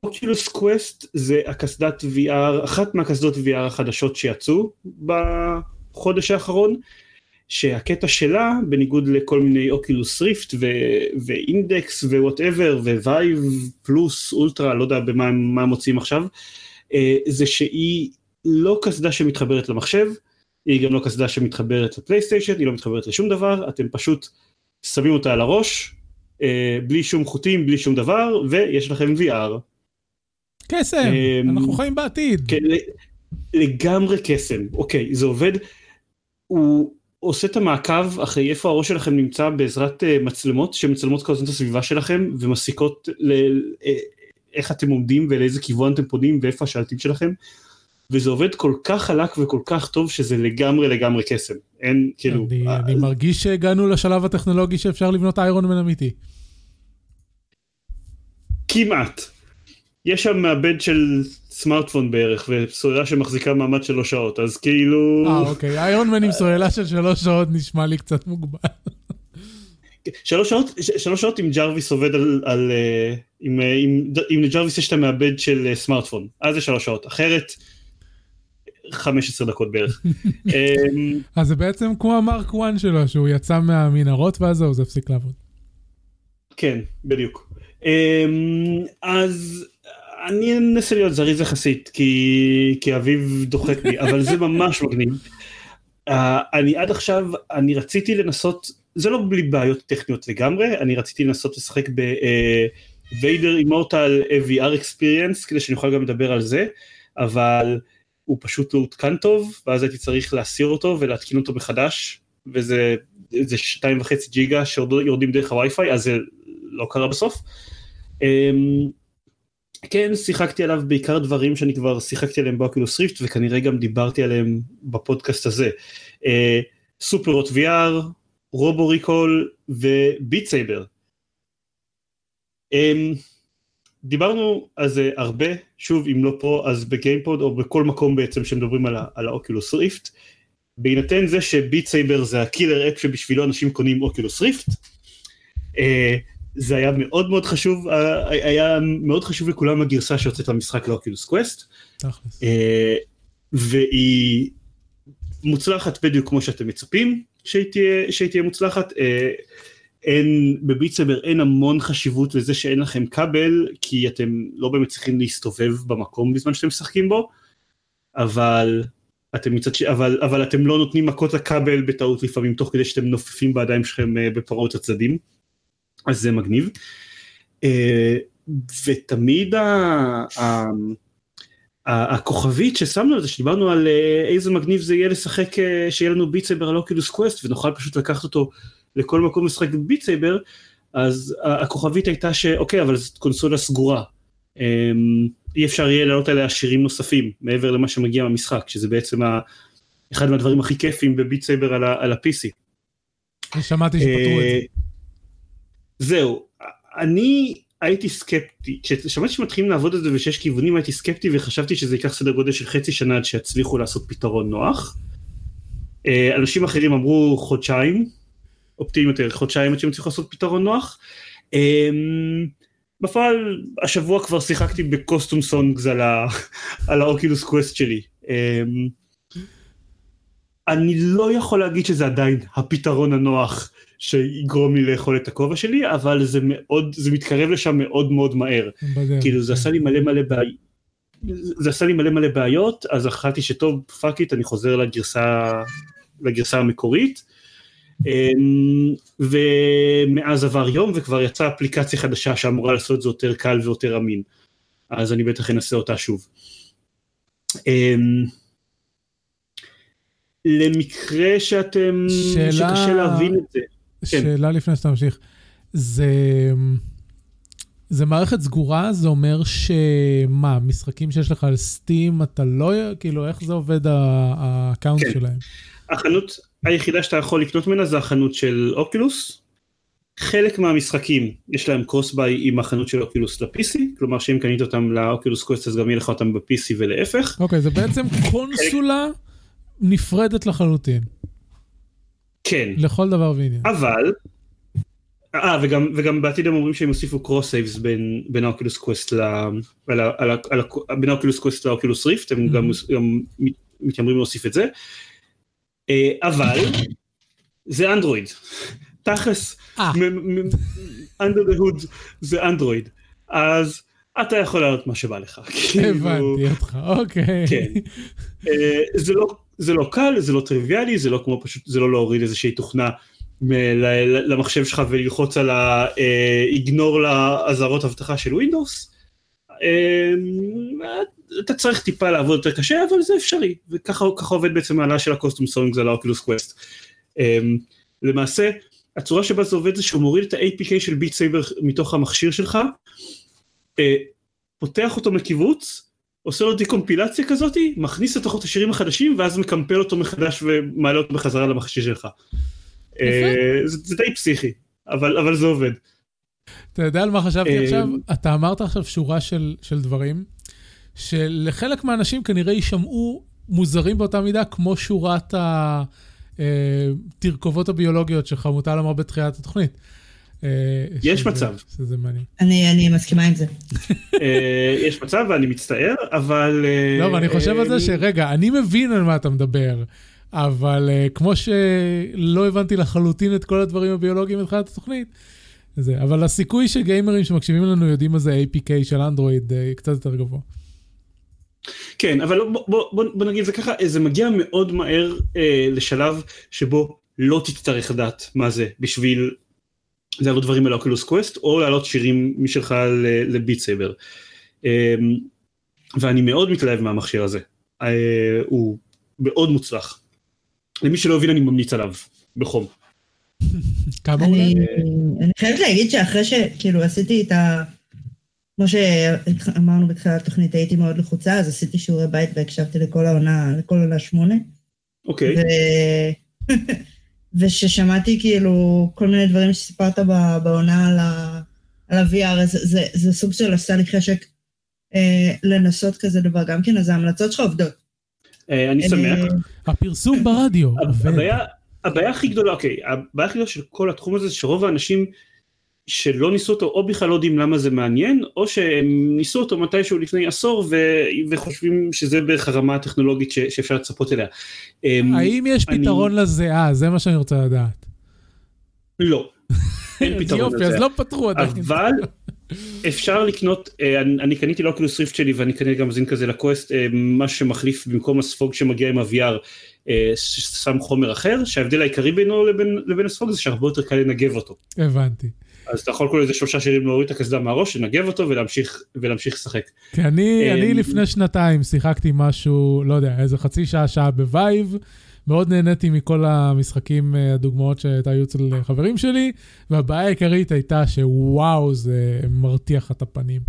אוקילוס קווסט זה הקסדת VR, אחת מהקסדות VR החדשות שיצאו בחודש האחרון, שהקטע שלה, בניגוד לכל מיני Oculus Rift ו Index ו whatever Vive Plus Ultra, לא יודע מה הם מוציאים עכשיו, אה, זה שהיא לא קסדה שמתחברת למחשב, היא גם לא קסדה שמתחברת ל PlayStation, היא לא מתחברת לשום דבר, אתם פשוט שמים אותה על הראש, אה, בלי שום חוטים, בלי שום דבר, ויש לכם VR. קסם, אה, אנחנו חיים בעתיד. כן, לגמרי קסם, אוקיי, זה עובד, הוא עושה את המעקב אחרי איפה הראש שלכם נמצא בעזרת מצלמות שמצלמות כל הזמן את הסביבה שלכם ומסיקות איך אתם עומדים ולאיזה כיוון אתם פונים ואיפה השלטים שלכם. וזה עובד כל כך חלק וכל כך טוב שזה לגמרי לגמרי קסם. אין כאילו... אני, אה, אני מרגיש שהגענו לשלב הטכנולוגי שאפשר לבנות איירון מן אמיתי. כמעט. יש שם מעבד של סמארטפון בערך וסוללה שמחזיקה מעמד שלוש שעות אז כאילו... אה אוקיי Iron Man עם סוללה של שלוש שעות נשמע לי קצת מוגבל. שלוש שעות, שלוש שעות עם Jarvis עובד על, על עם, עם, עם ל Jarvis יש את המעבד של סמארטפון, אז זה שלוש שעות, אחרת 15 דקות בערך. [laughs] אמ, אז זה בעצם כמו ה Mark 1 שלו, שהוא יצא מהמנהרות ואז זהו, זה הפסיק לעבוד. כן, בדיוק. אמ, אז אני אנסה להיות זריז יחסית, כי, כי אביב דוחק לי, אבל זה ממש מגניב. Uh, אני עד עכשיו, אני רציתי לנסות זה לא בלי בעיות טכניות לגמרי, אני רציתי לנסות לשחק בוויידר אימורטל VR experience כדי שאני אוכל גם לדבר על זה, אבל הוא פשוט לא הותקן טוב, ואז הייתי צריך להסיר אותו ולהתקין אותו מחדש, וזה זה שתיים וחצי ג'יגה שיורדים דרך הווי-פיי, אז זה לא קרה בסוף. אמ, כן, שיחקתי עליו בעיקר דברים שאני כבר שיחקתי עליהם ב Oculus Rift, וכנראה גם דיברתי עליהם בפודקאסט הזה. Superhot אה, VR, Robo Recall ו Beat Saber. אמ, דיברנו על זה הרבה, שוב אם לא פה אז ב GamePod או בכל מקום בעצם שמדברים על ה Oculus Rift. בהינתן זה ש Beat Saber זה ה killer app שבשבילו אנשים קונים Oculus Rift. אה, זה היה מאוד מאוד חשוב, אה, היה מאוד חשוב לכולם הגרסה שיוצאת למשחק ל Oculus Quest. אה, והיא מוצלחת בדיוק כמו שאתם מצפים. שהיא תהיה, שהיא תהיה מוצלחת. אה, אין, ב Beat Saber אין המון חשיבות לזה שאין לכם כבל, כי אתם לא באמת צריכים להסתובב במקום בזמן שאתם משחקים בו, אבל אתם מצד ש... אבל, אבל אתם לא נותנים מכות לכבל בטעות לפעמים תוך כדי שאתם נופפים בידיים שלכם אה, בפראות לצדדים, אז זה מגניב. אה, ותמיד ה... ה... הכוכבית ששמנו על זה, שדיברנו על אה, איזה מגניב זה יהיה לשחק, אה, שיהיה לנו Beat Saber על Oculus Quest ונוכל פשוט לקחת אותו לכל מקום לשחק ב Beat Saber, אז הכוכבית הייתה שאוקיי, אבל זאת קונסולה סגורה. אמ, אי אפשר יהיה לעלות עליה שירים נוספים מעבר למה שמגיע מהמשחק, שזה בעצם אחד מהדברים הכי כיפים בביטסייבר על, על ה-PC. שמעתי שפתרו את זה. זהו, אני הייתי סקפטי, כששמעתי שמתחילים לעבוד על זה ושיש כיוונים הייתי סקפטי וחשבתי שזה ייקח סדר גודל של חצי שנה עד שיצליחו לעשות פתרון נוח. אה, אנשים אחרים אמרו חודשיים, אופטימיים יותר, חודשיים עד שהם צריכים לעשות פתרון נוח. אה, בפועל השבוע כבר שיחקתי ב custom songs על, ה, [laughs] על ה Oculus Quest שלי. אה, אני לא יכול להגיד שזה עדיין הפתרון הנוח שיגרום לי לאכול את הכובע שלי, אבל זה מאוד, זה מתקרב לשם מאוד מאוד מהר. בדרך, כאילו זה כן. עשה לי מלא מלא בעיות, זה עשה לי מלא מלא בעיות, אז החלטתי שטוב, fuck it, אני חוזר לגרסה, לגרסה המקורית. אמ, ומאז עבר יום וכבר יצאה אפליקציה חדשה שאמורה לעשות את זה יותר קל ויותר אמין. אז אני בטח אנסה אותה שוב. אמ, למקרה שאתם, שאלה- שקשה להבין את זה. כן. שאלה לפני שאתה ממשיך. זה... זה מערכת סגורה, זה אומר שמה, משחקים שיש לך על Steam, אתה לא, כאילו, איך זה עובד ה account כן. שלהם? החנות היחידה שאתה יכול לקנות ממנה זה החנות של Oculus. חלק מהמשחקים יש להם cross-buy עם החנות של Oculus ל-PC, כלומר שאם קנית אותם ל Oculus Quest אז גם יהיה לך אותם ב-PC ולהפך. אוקיי, זה בעצם קונסולה נפרדת לחלוטין, כן, לכל דבר ועניין. אבל, אה וגם, וגם בעתיד הם אומרים שהם יוסיפו cross saves בין, בין ה Oculus Quest ל... על ה- על ה- על ה- בין ה Oculus Quest ל Oculus Rift, הם גם, גם מת- מתיימרים להוסיף את זה. אה, אבל, זה אנדרואיד. תכלס, אה. under the hood זה אנדרואיד. אז אתה יכול לעלות מה שבא לך. הבנתי אותך, אוקיי. כן. אה, זה לא זה לא קל זה לא טריוויאלי זה לא כמו פשוט זה לא להוריד איזושהי תוכנה למחשב שלך וללחוץ על האיגנור לאזהרות אבטחה של ווינדוס. אה, אתה צריך טיפה לעבוד יותר קשה אבל זה אפשרי וככה ככה עובד בעצם העלאה של ה custom songs על ה Oculus Quest. אה, למעשה הצורה שבה זה עובד זה שהוא מוריד את ה-APK של Beat Saber מתוך המכשיר שלך, אה, פותח אותו מכיווץ, עושה לו דיקומפילציה כזאתי, מכניס לתוכו את השירים החדשים ואז מקמפל אותו מחדש ומעלה אותו בחזרה למכשיר שלך. אה, זה, זה די פסיכי, אבל, אבל זה עובד. אתה יודע על מה חשבתי אה, עכשיו? אתה אמרת עכשיו שורה של, של דברים, שלחלק מהאנשים כנראה יישמעו מוזרים באותה מידה, כמו שורת התרכובות הביולוגיות שחמוטל אמר בתחילת התוכנית. אה, יש שזה- מצב. שזה מעניין. אני, אני מסכימה עם זה. אה, יש מצב ואני מצטער, אבל... אה, לא, ואני חושב על זה שרגע, אני מבין על מה אתה מדבר, אבל כמו שלא הבנתי לחלוטין את כל הדברים הביולוגיים בתחילת התוכנית, זה, אבל הסיכוי שגיימרים שמקשיבים לנו יודעים מה זה APK של אנדרואיד קצת יותר גבוה. כן, אבל בוא, בוא, בוא, בוא נגיד זה ככה, זה מגיע מאוד מהר אה, לשלב שבו לא תצטרך לדעת מה זה בשביל להעלות דברים על Oculus Quest, או להעלות שירים משלך ל Beat Saber. אה, ואני מאוד מתלהב מהמכשיר הזה, אה, הוא מאוד מוצלח. למי שלא הבין אני ממליץ עליו, בחום. כמה עולה? אני, אני חייבת להגיד שאחרי שכאילו עשיתי את ה... כמו שאמרנו בתחילת התוכנית, הייתי מאוד לחוצה, אז עשיתי שיעורי בית והקשבתי לכל העונה, לכל עונה שמונה. אוקיי. [laughs] וששמעתי כאילו כל מיני דברים שסיפרת ב- בעונה על, ה... על ה-VR, זה, זה, זה סוג של עשה לי חשק אה, לנסות כזה דבר גם כן, אז ההמלצות שלך עובדות. אה, אני שמח. אה, הפרסום ברדיו עובד. הבעיה, הבעיה הכי גדולה, אוקיי, הבעיה הכי גדולה של כל התחום הזה זה שרוב האנשים שלא ניסו אותו או בכלל לא יודעים למה זה מעניין, או שהם ניסו אותו מתישהו לפני עשור ו... וחושבים שזה בערך הרמה הטכנולוגית ש... שאפשר לצפות אליה. אמ, האם יש אני- פתרון לזיעה? זה מה שאני רוצה לדעת. לא, [laughs] אין פתרון יופי, לזה. אז לא פתרו עדיין. אבל אפשר לקנות, אה, אני, אני קניתי ל Oculus Rift שלי ואני קניתי גם זין כזה לקווסט, אה, מה שמחליף במקום הספוג שמגיע עם ה-VR, אה, שם חומר אחר, שההבדל העיקרי בינו לבין, לבין הספוג זה שהרבה יותר קל לנגב אותו. הבנתי. אז אתה יכול כל איזה שלושה שירים להוריד את הקסדה מהראש, לנגב אותו ולהמשיך, ולהמשיך לשחק. כי אני, אני אמ, לפני שנתיים שיחקתי משהו, לא יודע, איזה חצי שעה, שעה ב Vive. מאוד נהניתי מכל המשחקים, אה, הדוגמאות שהייתה היו אצל חברים שלי, והבעיה העיקרית הייתה שוואו, זה מרתיח את הפנים.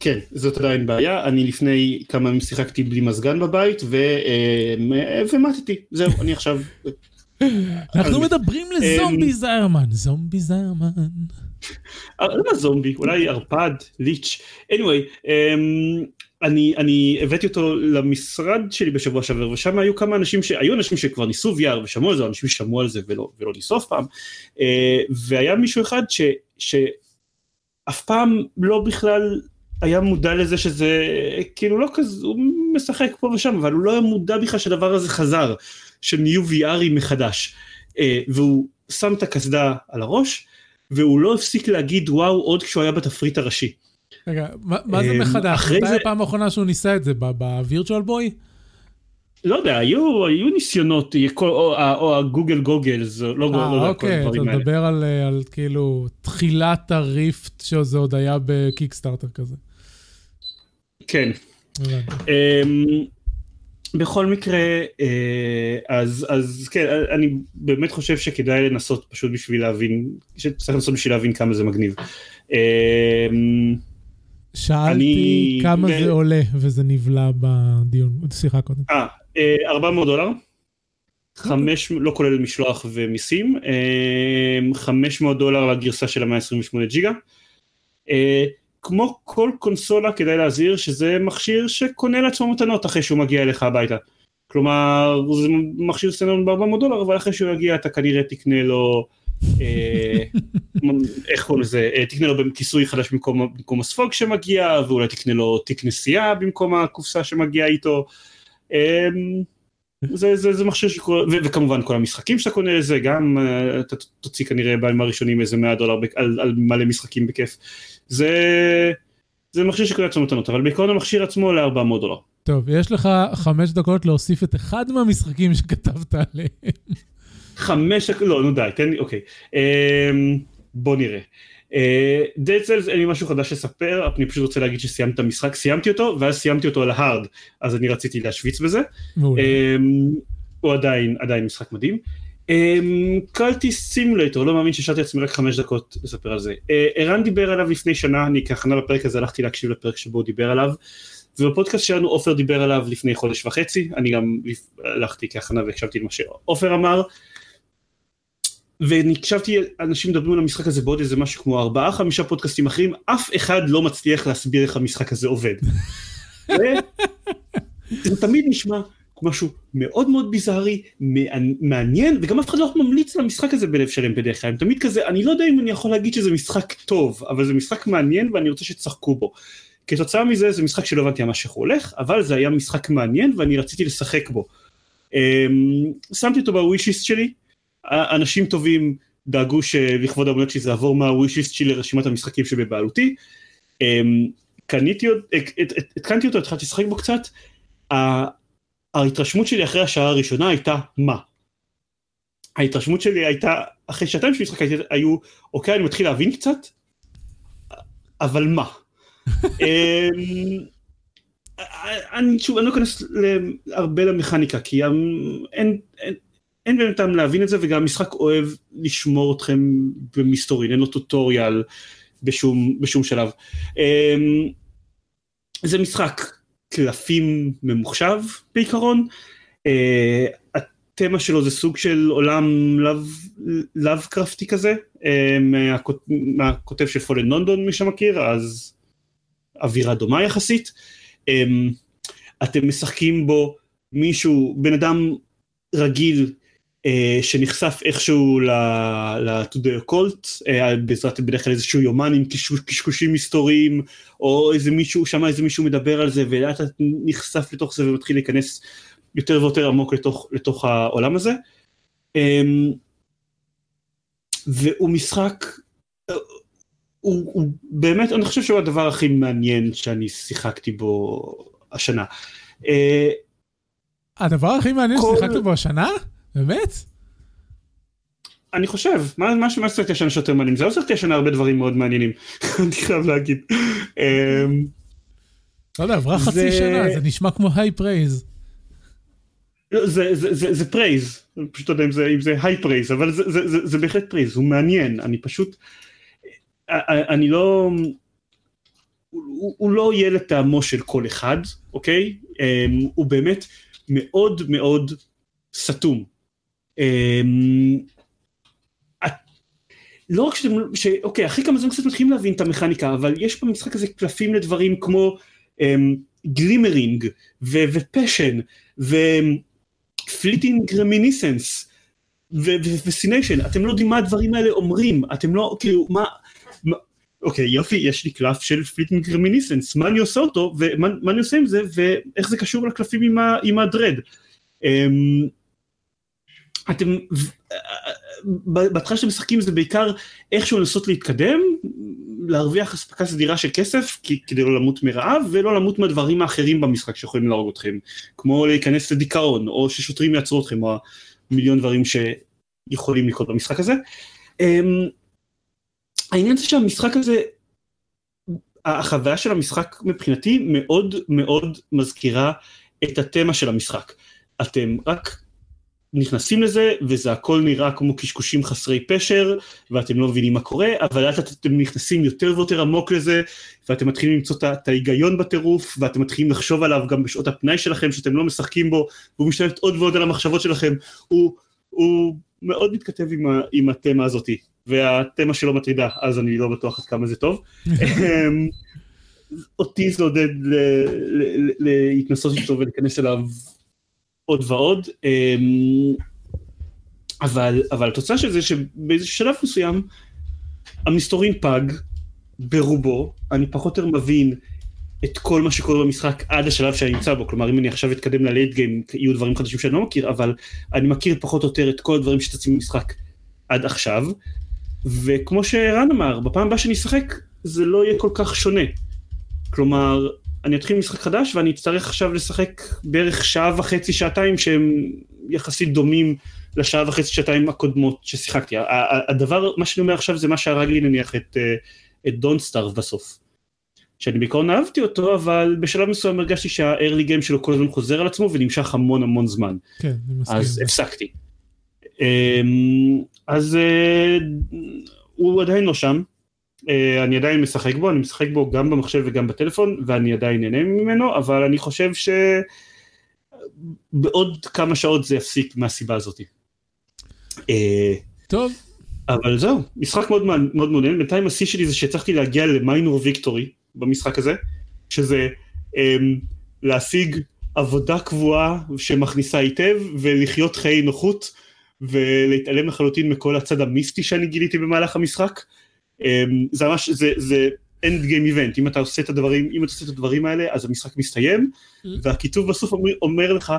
כן, זאת עדיין בעיה, אני לפני כמה ימים שיחקתי בלי מזגן בבית ו, אה, ומטתי, זהו, אני עכשיו... אנחנו מדברים לזומבי זיירמן, זומבי זיירמן. אה, למה זומבי? אולי ערפד, ליץ'. anyway, אמ, אני, אני הבאתי אותו למשרד שלי בשבוע שעבר ושם היו כמה אנשים שהיו אנשים שכבר ניסו VR ושמעו על זה, אנשים ששמעו על זה ולא, ולא ניסו אף פעם אה, והיה מישהו אחד ש, שאף פעם לא בכלל היה מודע לזה שזה כאילו לא כזה, הוא משחק פה ושם אבל הוא לא היה מודע בכלל שהדבר הזה חזר, שנהיו VRים מחדש אה, והוא שם את הקסדה על הראש, והוא לא הפסיק להגיד וואו עוד כשהוא היה בתפריט הראשי. רגע, מה זה אמ, מחדש? אחרי מתי זה- הפעם האחרונה שהוא ניסה את זה? בווירטואל בוי? לא יודע, היו, היו ניסיונות, כל- או, או הגוגל גוגלס, לא, לא אה, יודע, כל אוקיי, אתה הדברים האלה. מדבר על, אה, על כאילו תחילת הריפט שזה עוד היה בקיקסטארטר כזה. כן. בכל מקרה, אה, אז, אז כן, אני באמת חושב שכדאי לנסות פשוט בשביל להבין, שצריך לנסות בשביל להבין כמה זה מגניב. אמ, שאלתי אני- כמה ו- זה עולה, וזה נבלע בדיון, שיחה קודם. אה, אה, 400 דולר, חמש, לא כולל משלוח ומיסים, אה, 500 דולר לגרסה של ה-128 ג'יגה. כמו כל קונסולה כדאי להזהיר שזה מכשיר שקונה לעצמו מתנות אחרי שהוא מגיע אליך הביתה. כלומר זה מכשיר סטנדרט ב-400 דולר אבל אחרי שהוא יגיע אתה כנראה תקנה לו אה, [laughs] איך קוראים לזה אה, תקנה לו כיסוי חדש במקום, במקום הספוג שמגיע ואולי תקנה לו תיק נסיעה במקום הקופסה שמגיעה איתו. אה, זה, זה, זה מכשיר שקורה, ו- וכמובן כל המשחקים שאתה קונה לזה, גם אה, אתה תוציא כנראה בימים הראשונים איזה 100 דולר על, על מלא משחקים בכיף. זה, זה מכשיר שקונה לעצמו מתנות, אבל בעיקרון המכשיר עצמו עולה 400 דולר. טוב, יש לך חמש דקות להוסיף את אחד מהמשחקים שכתבת עליהם. חמש, לא, נו די, תן לי, אוקיי. אמ, בוא נראה. דד סלס אין לי משהו חדש לספר, אני פשוט רוצה להגיד שסיימתי את המשחק, סיימתי אותו, ואז סיימתי אותו על ההארד, אז אני רציתי להשוויץ בזה. אמ, הוא עדיין, עדיין משחק מדהים. קלטי סימולטור, לא מאמין שהשארתי לעצמי רק חמש דקות לספר על זה. אה, ערן דיבר עליו לפני שנה, אני כהכנה לפרק הזה הלכתי להקשיב לפרק שבו הוא דיבר עליו, ובפודקאסט שלנו עופר דיבר עליו לפני חודש וחצי, אני גם הלכתי כהכנה והקשבתי למה שעופר אמר, ואני הקשבתי, אנשים מדברים על המשחק הזה בעוד איזה משהו כמו ארבעה חמישה פודקאסטים אחרים, אף אחד לא מצליח להסביר איך המשחק הזה עובד. זה תמיד נשמע משהו מאוד מאוד ביזארי, מעניין- וגם אף אחד לא ממליץ למשחק הזה בלב שלם בדרך כלל, הם תמיד כזה, אני לא יודע אם אני יכול להגיד שזה משחק טוב, אבל זה משחק מעניין ואני רוצה שתשחקו בו. כתוצאה מזה זה משחק שלא הבנתי ממש איך הוא הולך, אבל זה היה משחק מעניין ואני רציתי לשחק בו. אמ, שמתי אותו בווישיסט שלי, אנשים טובים דאגו שלכבוד המוניות שלי זה יעבור מהווישיסט שלי לרשימת המשחקים שבבעלותי. אמ, קניתי, התקנתי אותו, התחלתי לשחק בו קצת. ההתרשמות שלי אחרי השעה הראשונה הייתה מה? ההתרשמות שלי הייתה, אחרי שעתיים של משחק היו, אוקיי, אני מתחיל להבין קצת, אבל מה? [laughs] אמ, אני שוב, אני לא אכנס הרבה למכניקה, כי אמ, אין, אין, אין באמת טעם להבין את זה, וגם המשחק אוהב לשמור אתכם במסתורין, אין לו טוטוריאל בשום, בשום שלב. אמ, זה משחק קלפים ממוחשב בעיקרון. אה, התמה שלו זה סוג של עולם לאבקרפטי כזה, אה, מהכות- מהכותב של פולן לונדון מי שמכיר, אז אווירה דומה יחסית. אה, אתם משחקים בו מישהו, בן אדם רגיל אה, שנחשף איכשהו ל-to the occult, אה, בעזרת בדרך כלל איזשהו יומן עם קשקוש- קשקושים מסתוריים, או איזה מישהו, שם איזה מישהו מדבר על זה, ולאט לאט נחשף לתוך זה ומתחיל להיכנס יותר ויותר עמוק לתוך, לתוך העולם הזה. אמ, והוא משחק, אה, הוא, הוא באמת, אני חושב שהוא הדבר הכי מעניין שאני שיחקתי בו השנה. אה, הדבר הכי מעניין כל- ששיחקת בו השנה? באמת? אני חושב, מה מה מה השנה שיותר מעניין? זה לא השנה הרבה דברים מאוד מעניינים, [laughs] אני חייב להגיד. אמ, לא יודע, עברה חצי שנה, זה נשמע כמו high praise. לא, זה, זה, זה, זה praise, פשוט לא יודע אם זה, high praise, אבל זה, זה, זה, זה בהחלט praise, הוא מעניין, אני פשוט, אני לא, הוא, הוא לא יהיה לטעמו של כל אחד, אוקיי? אמ, הוא באמת מאוד מאוד סתום. אמ, לא רק שאתם, ש, אוקיי, אחרי כמה זמן קצת מתחילים להבין את המכניקה, אבל יש במשחק הזה קלפים לדברים כמו Glimmering ו Passion ו Fleeting Reminiscence ו Fascination, אתם לא יודעים מה הדברים האלה אומרים, אתם לא, כאילו, מה, אוקיי, יופי, יש לי קלף של Fleeting Reminiscence, מה אני עושה אותו, ומה מה אני עושה עם זה, ואיך זה קשור לקלפים עם, ה Dread. אמ, אתם, בהתחלה שאתם משחקים זה בעיקר איכשהו לנסות להתקדם, להרוויח אספקה סדירה של כסף כדי לא למות מרעב ולא למות מהדברים האחרים במשחק שיכולים להרוג אתכם, כמו להיכנס לדיכאון או ששוטרים יעצרו אתכם או מיליון דברים שיכולים לקרות במשחק הזה. אמ, העניין זה שהמשחק הזה, החוויה של המשחק מבחינתי מאוד מאוד מזכירה את התמה של המשחק. אתם רק נכנסים לזה וזה הכל נראה כמו קשקושים חסרי פשר ואתם לא מבינים מה קורה אבל לאט לאט אתם נכנסים יותר ויותר עמוק לזה ואתם מתחילים למצוא את ההיגיון בטירוף ואתם מתחילים לחשוב עליו גם בשעות הפנאי שלכם שאתם לא משחקים בו והוא משתלט עוד ועוד על המחשבות שלכם הוא, הוא מאוד מתכתב עם, ה, עם התמה הזאתי והתמה שלו מטרידה אז אני לא בטוח עד כמה זה טוב. [laughs] אמ, אותי זה עודד להתנסות איתו ולהיכנס אליו עוד ועוד, אמ, אבל, אבל התוצאה של זה שבאיזה שלב מסוים המסתורין פג ברובו, אני פחות או יותר מבין את כל מה שקורה במשחק עד השלב שאני נמצא בו, כלומר אם אני עכשיו אתקדם ללייט גיים יהיו דברים חדשים שאני לא מכיר, אבל אני מכיר פחות או יותר את כל הדברים שתצאים במשחק עד עכשיו, וכמו שרן אמר, בפעם הבאה שאני אשחק זה לא יהיה כל כך שונה. כלומר, אני אתחיל משחק חדש ואני אצטרך עכשיו לשחק בערך שעה וחצי, שעתיים שהם יחסית דומים לשעה וחצי, שעתיים הקודמות ששיחקתי. הדבר, מה שאני אומר עכשיו זה מה שהרג לי נניח את, אה, את דון סטארף בסוף. שאני בעיקרון אהבתי אותו, אבל בשלב מסוים הרגשתי שהארלי גיים שלו כל הזמן חוזר על עצמו ונמשך המון המון זמן. כן, אני מסכים. אז הפסקתי. אמ, אז אה, הוא עדיין לא שם, אני עדיין משחק בו, אני משחק בו גם במחשב וגם בטלפון, ואני עדיין נהנה ממנו, אבל אני חושב שבעוד כמה שעות זה יפסיק מהסיבה הזאת. אה, טוב. אבל זהו, משחק מאוד מאוד מעניין, בינתיים השיא שלי זה שהצלחתי להגיע למיינור ויקטורי במשחק הזה, שזה um, להשיג עבודה קבועה שמכניסה היטב ולחיות חיי נוחות ולהתעלם לחלוטין מכל הצד המיסטי שאני גיליתי במהלך המשחק. אמ, זה ממש, זה, זה end game event, אם אתה עושה את הדברים, אם אתה עושה את הדברים האלה, אז המשחק מסתיים, mm. והכיתוב בסוף אומר, אומר לך,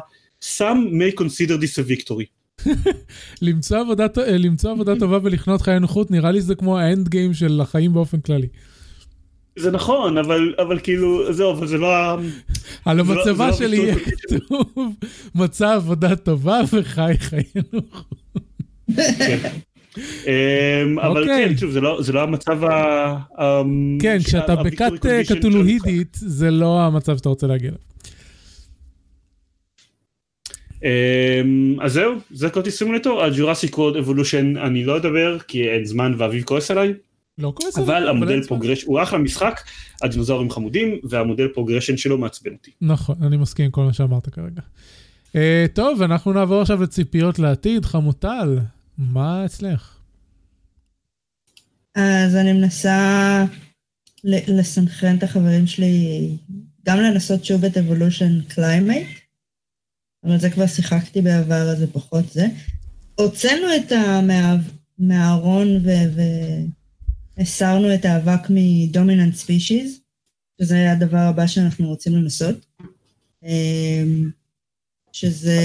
some may consider this a victory. [laughs] למצוא עבודה, אה, למצוא עבודה טובה ולכנות חיי נוחות, נראה לי זה כמו האנד גיים של החיים באופן כללי. זה נכון, אבל, אבל כאילו, זהו, אבל זה לא ה... על לא- המצבה לא שלי יהיה כתוב, מצא עבודה טובה וחי חיי נוחות. [laughs] אבל אוקיי. כן, שוב, לא- זה לא המצב ה... כן, כשאתה בכת קטולוהידית, זה לא המצב שאתה רוצה להגיע אליו. אמ, אז זהו, זה Cultist Simulator, על Jurassic World Evolution אני לא אדבר, כי אין זמן ואביב כועס עליי. לא כועס עליי. אבל המודל progression, הוא אחלה משחק, הדינוזאורים חמודים, והמודל progression שלו מעצבן אותי. נכון, אני מסכים עם כל מה שאמרת כרגע. אה, טוב, אנחנו נעבור עכשיו לציפיות לעתיד, חמוטל. מה אצלך? אז אני מנסה לסנכרן את החברים שלי, גם לנסות שוב את Evolution Climate, אבל זה כבר שיחקתי בעבר, אז זה פחות זה. הוצאנו את. מהארון והסרנו את האבק מ Dominant Species, שזה הדבר הבא שאנחנו רוצים לנסות. אמ, שזה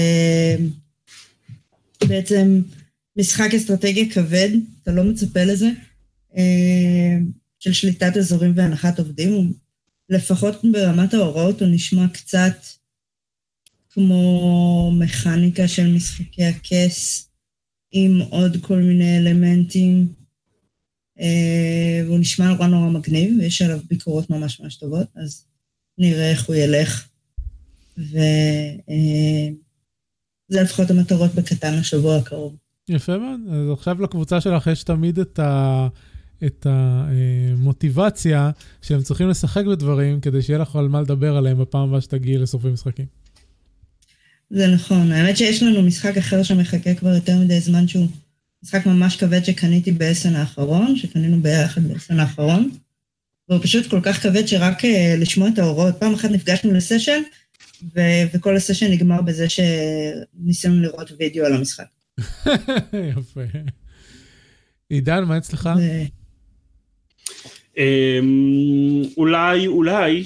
בעצם משחק אסטרטגיה כבד, אתה לא מצפה לזה, אה, של שליטת אזורים והנחת עובדים, לפחות ברמת ההוראות הוא נשמע קצת כמו מכניקה של משחקי הכס, עם עוד כל מיני אלמנטים, אה, והוא נשמע נורא נורא מגניב, ויש עליו ביקורות ממש ממש טובות, אז נראה איך הוא ילך. וזה אה, לפחות המטרות בקטן לשבוע הקרוב. יפה מאוד. אז עכשיו לקבוצה שלך יש תמיד את, ה, את המוטיבציה שהם צריכים לשחק בדברים כדי שיהיה לך על מה לדבר עליהם בפעם הבאה שתגיעי לסופי משחקים. זה נכון. האמת שיש לנו משחק אחר שמחכה כבר יותר מדי זמן שהוא משחק ממש כבד שקניתי באסן האחרון, שקנינו ביחד באסן האחרון. והוא פשוט כל כך כבד שרק uh, לשמוע את ההוראות. פעם אחת נפגשנו לסשן, ו- וכל הסשן נגמר בזה שניסינו לראות וידאו על המשחק. [laughs] יפה. עידן, מה אצלך? אמ, אולי, אולי,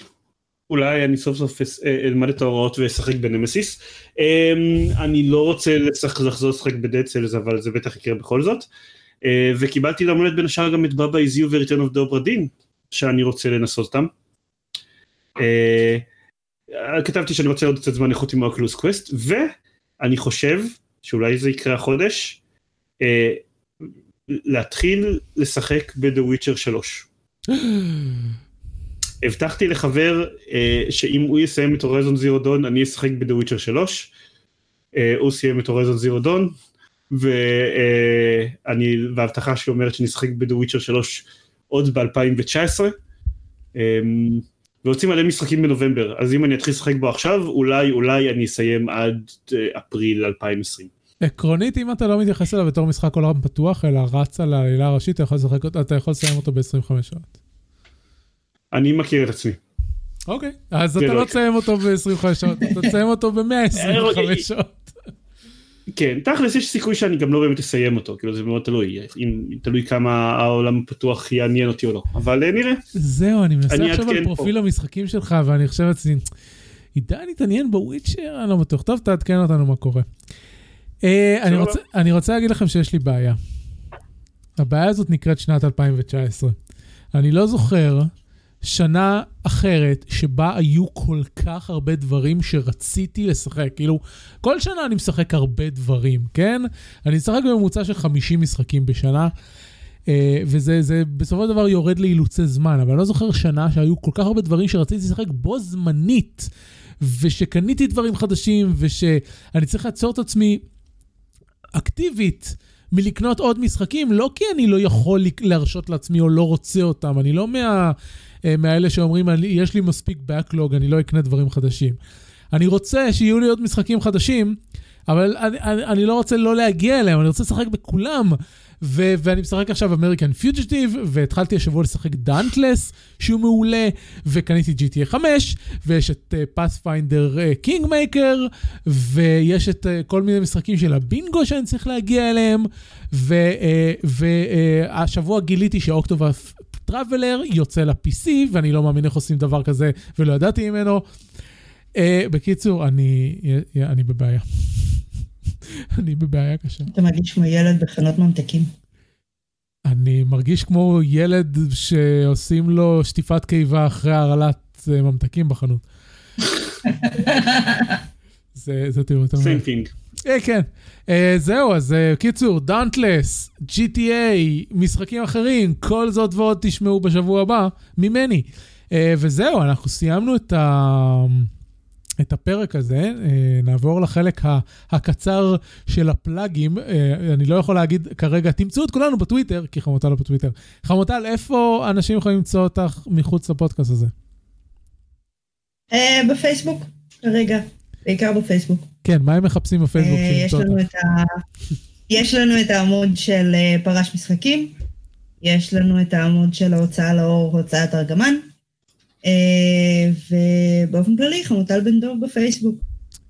אולי אני סוף סוף אה, אלמד את ההוראות ואשחק בנמסיס. אמ, אני לא רוצה לחזור לשחק בדד סלס אבל זה בטח יקרה בכל זאת. אה, וקיבלתי הולדת בין השאר גם את Baba Is You ו Return of the Obra Dinn שאני רוצה לנסות אותם. אה, כתבתי שאני רוצה עוד קצת זמן איכות עם ה Oculus Quest ואני חושב שאולי זה יקרה החודש אה, להתחיל לשחק ב "The Witcher 3". הבטחתי לחבר אה, שאם הוא יסיים את Horizon Zero Dawn אני אשחק ב "The Witcher 3". אה, הוא סיים את הורייזון זירו דון ואני וההבטחה שלי אומרת שנשחק ב"דה וויצ'ר 3" עוד ב-2019. ויוצאים מלא משחקים בנובמבר אז אם אני אתחיל לשחק בו עכשיו אולי אולי אני אסיים עד אה, אפריל 2020. עקרונית, אם אתה לא מתייחס אליו בתור משחק עולם פתוח, אלא רץ על העלילה הראשית, אתה יכול לשחק אתה יכול לסיים אותו ב-25 שעות. אני מכיר את עצמי. אוקיי, אז זה אתה לא לא תסיים אותו ב-25 שעות, אתה תסיים אותו ב-125 שעות. כן, תכלס יש סיכוי שאני גם לא באמת אסיים אותו, כאילו זה מאוד תלוי, אם תלוי כמה העולם הפתוח יעניין אותי או לא, אבל אה, נראה. זהו, אני מנסה לחשוב על פרופיל פה. המשחקים שלך, ואני חושב לעצמי, עידן התעניין בוויצ'ר? אני לא בטוח. טוב, תעדכן אותנו מה קורה. אה, אני. רוצה- אני רוצה להגיד לכם שיש לי בעיה. הבעיה הזאת נקראת שנת 2019. אני לא זוכר שנה אחרת שבה היו כל כך הרבה דברים שרציתי לשחק. כאילו, כל שנה אני משחק הרבה דברים, כן? אני משחק בממוצע של 50 משחקים בשנה. אה, וזה זה בסופו של דבר יורד לאילוצי זמן, אבל אני לא זוכר שנה שהיו כל כך הרבה דברים שרציתי לשחק בו זמנית, ושקניתי דברים חדשים, ושאני צריך לעצור את עצמי אקטיבית מלקנות עוד משחקים, לא כי אני לא יכול להרשות לעצמי או לא רוצה אותם, אני לא מה, אה, מהאלה שאומרים, "אני- יש לי מספיק backlog, אני לא אקנה דברים חדשים. אני רוצה שיהיו לי עוד משחקים חדשים, אבל אני, אני, אני לא רוצה לא להגיע אליהם, אני רוצה לשחק בכולם. ו- ואני משחק עכשיו American Fugitive, והתחלתי השבוע לשחק Dauntless, שהוא מעולה, וקניתי GTA 5, ויש את Pathfinder Kingmaker, ויש את uh, כל מיני משחקים של הבינגו שאני צריך להגיע אליהם, והשבוע uh, uh, גיליתי שאוקטובף טראבלר יוצא ל-PC, ואני לא מאמין איך עושים דבר כזה, ולא ידעתי ממנו. Uh, בקיצור, אני, אני בבעיה. [laughs] אני בבעיה קשה. אתה מרגיש כמו ילד בחנות ממתקים. אני מרגיש כמו ילד שעושים לו שטיפת קיבה אחרי הרעלת אה, ממתקים בחנות. [laughs] זה, זה תראו יותר thing. אה, כן. אה, זהו, אז אה, קיצור, דאנטלס, GTA, משחקים אחרים, כל זאת ועוד תשמעו בשבוע הבא ממני. אה, וזהו, אנחנו סיימנו את, ה... את הפרק הזה, אה, נעבור לחלק ה- הקצר של הפלאגים. אה, אני לא יכול להגיד כרגע, תמצאו את כולנו בטוויטר, כי חמוטל לא בטוויטר. חמוטל, איפה אנשים יכולים למצוא אותך מחוץ לפודקאסט הזה? אה, בפייסבוק, כרגע, בעיקר בפייסבוק. כן, מה הם מחפשים בפייסבוק אה, יש לנו? את ה... יש לנו את העמוד של אה, פרש משחקים, יש לנו את העמוד של ההוצאה לאור, הוצאת ארגמן, אה, ובאופן כללי, חמוטל בן דור בפייסבוק.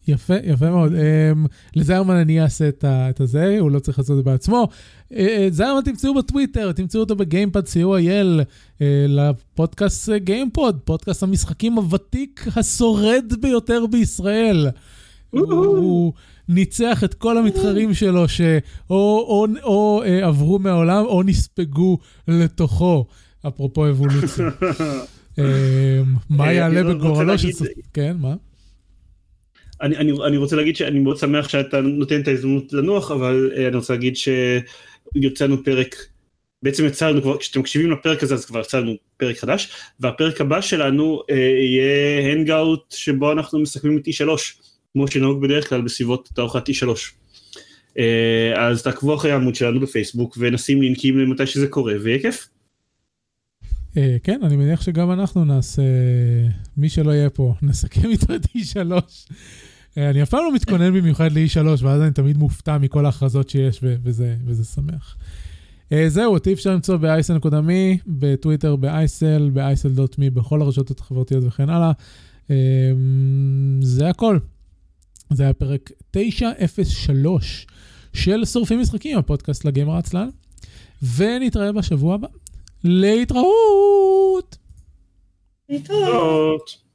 יפה, יפה מאוד. Um, לזיירמן אני אעשה את, הזה, הוא לא צריך לעשות את זה בעצמו. Uh, זיירמן תמצאו בטוויטר, תמצאו אותו בגיימפד co.il, uh, לפודקאסט גיימפוד, פודקאסט המשחקים הוותיק השורד ביותר בישראל. הוא, ניצח את כל המתחרים שלו שאו או, או, או, עברו מהעולם או נספגו לתוכו, אפרופו אבולוציה. um, [laughs] מה אה, יעלה בגורלו של... כן, מה? אני, אני, אני רוצה להגיד שאני מאוד שמח שאתה נותן את ההזדמנות לנוח, אבל אה, אני רוצה להגיד שיוצאנו פרק, בעצם יצאנו כבר, כשאתם מקשיבים לפרק הזה אז כבר יצאנו פרק חדש, והפרק הבא שלנו אה, יהיה הנגאוט שבו אנחנו מסכמים את E3, כמו שנהוג בדרך כלל בסביבות תערוכת E3. אה, אז תעקבו אחרי העמוד שלנו בפייסבוק ונשים לינקים למתי שזה קורה ויהיה כיף. אה, כן, אני מניח שגם אנחנו נעשה, מי שלא יהיה פה, [laughs] נסכם איתו את E3. אה, אני אף פעם לא מתכונן במיוחד ל-E3, ואז אני תמיד מופתע מכל ההכרזות שיש, וזה, וזה שמח. אה, זהו, אותי אפשר למצוא ב-isl.me, בטוויטר ב-isl, ב-isl.me, בכל הרשתות החברתיות וכן הלאה. אה, זה הכל. זה היה פרק 903 של שורפים משחקים, הפודקאסט לגיימר עצלן, ונתראה בשבוע הבא. להתראות! להתראות.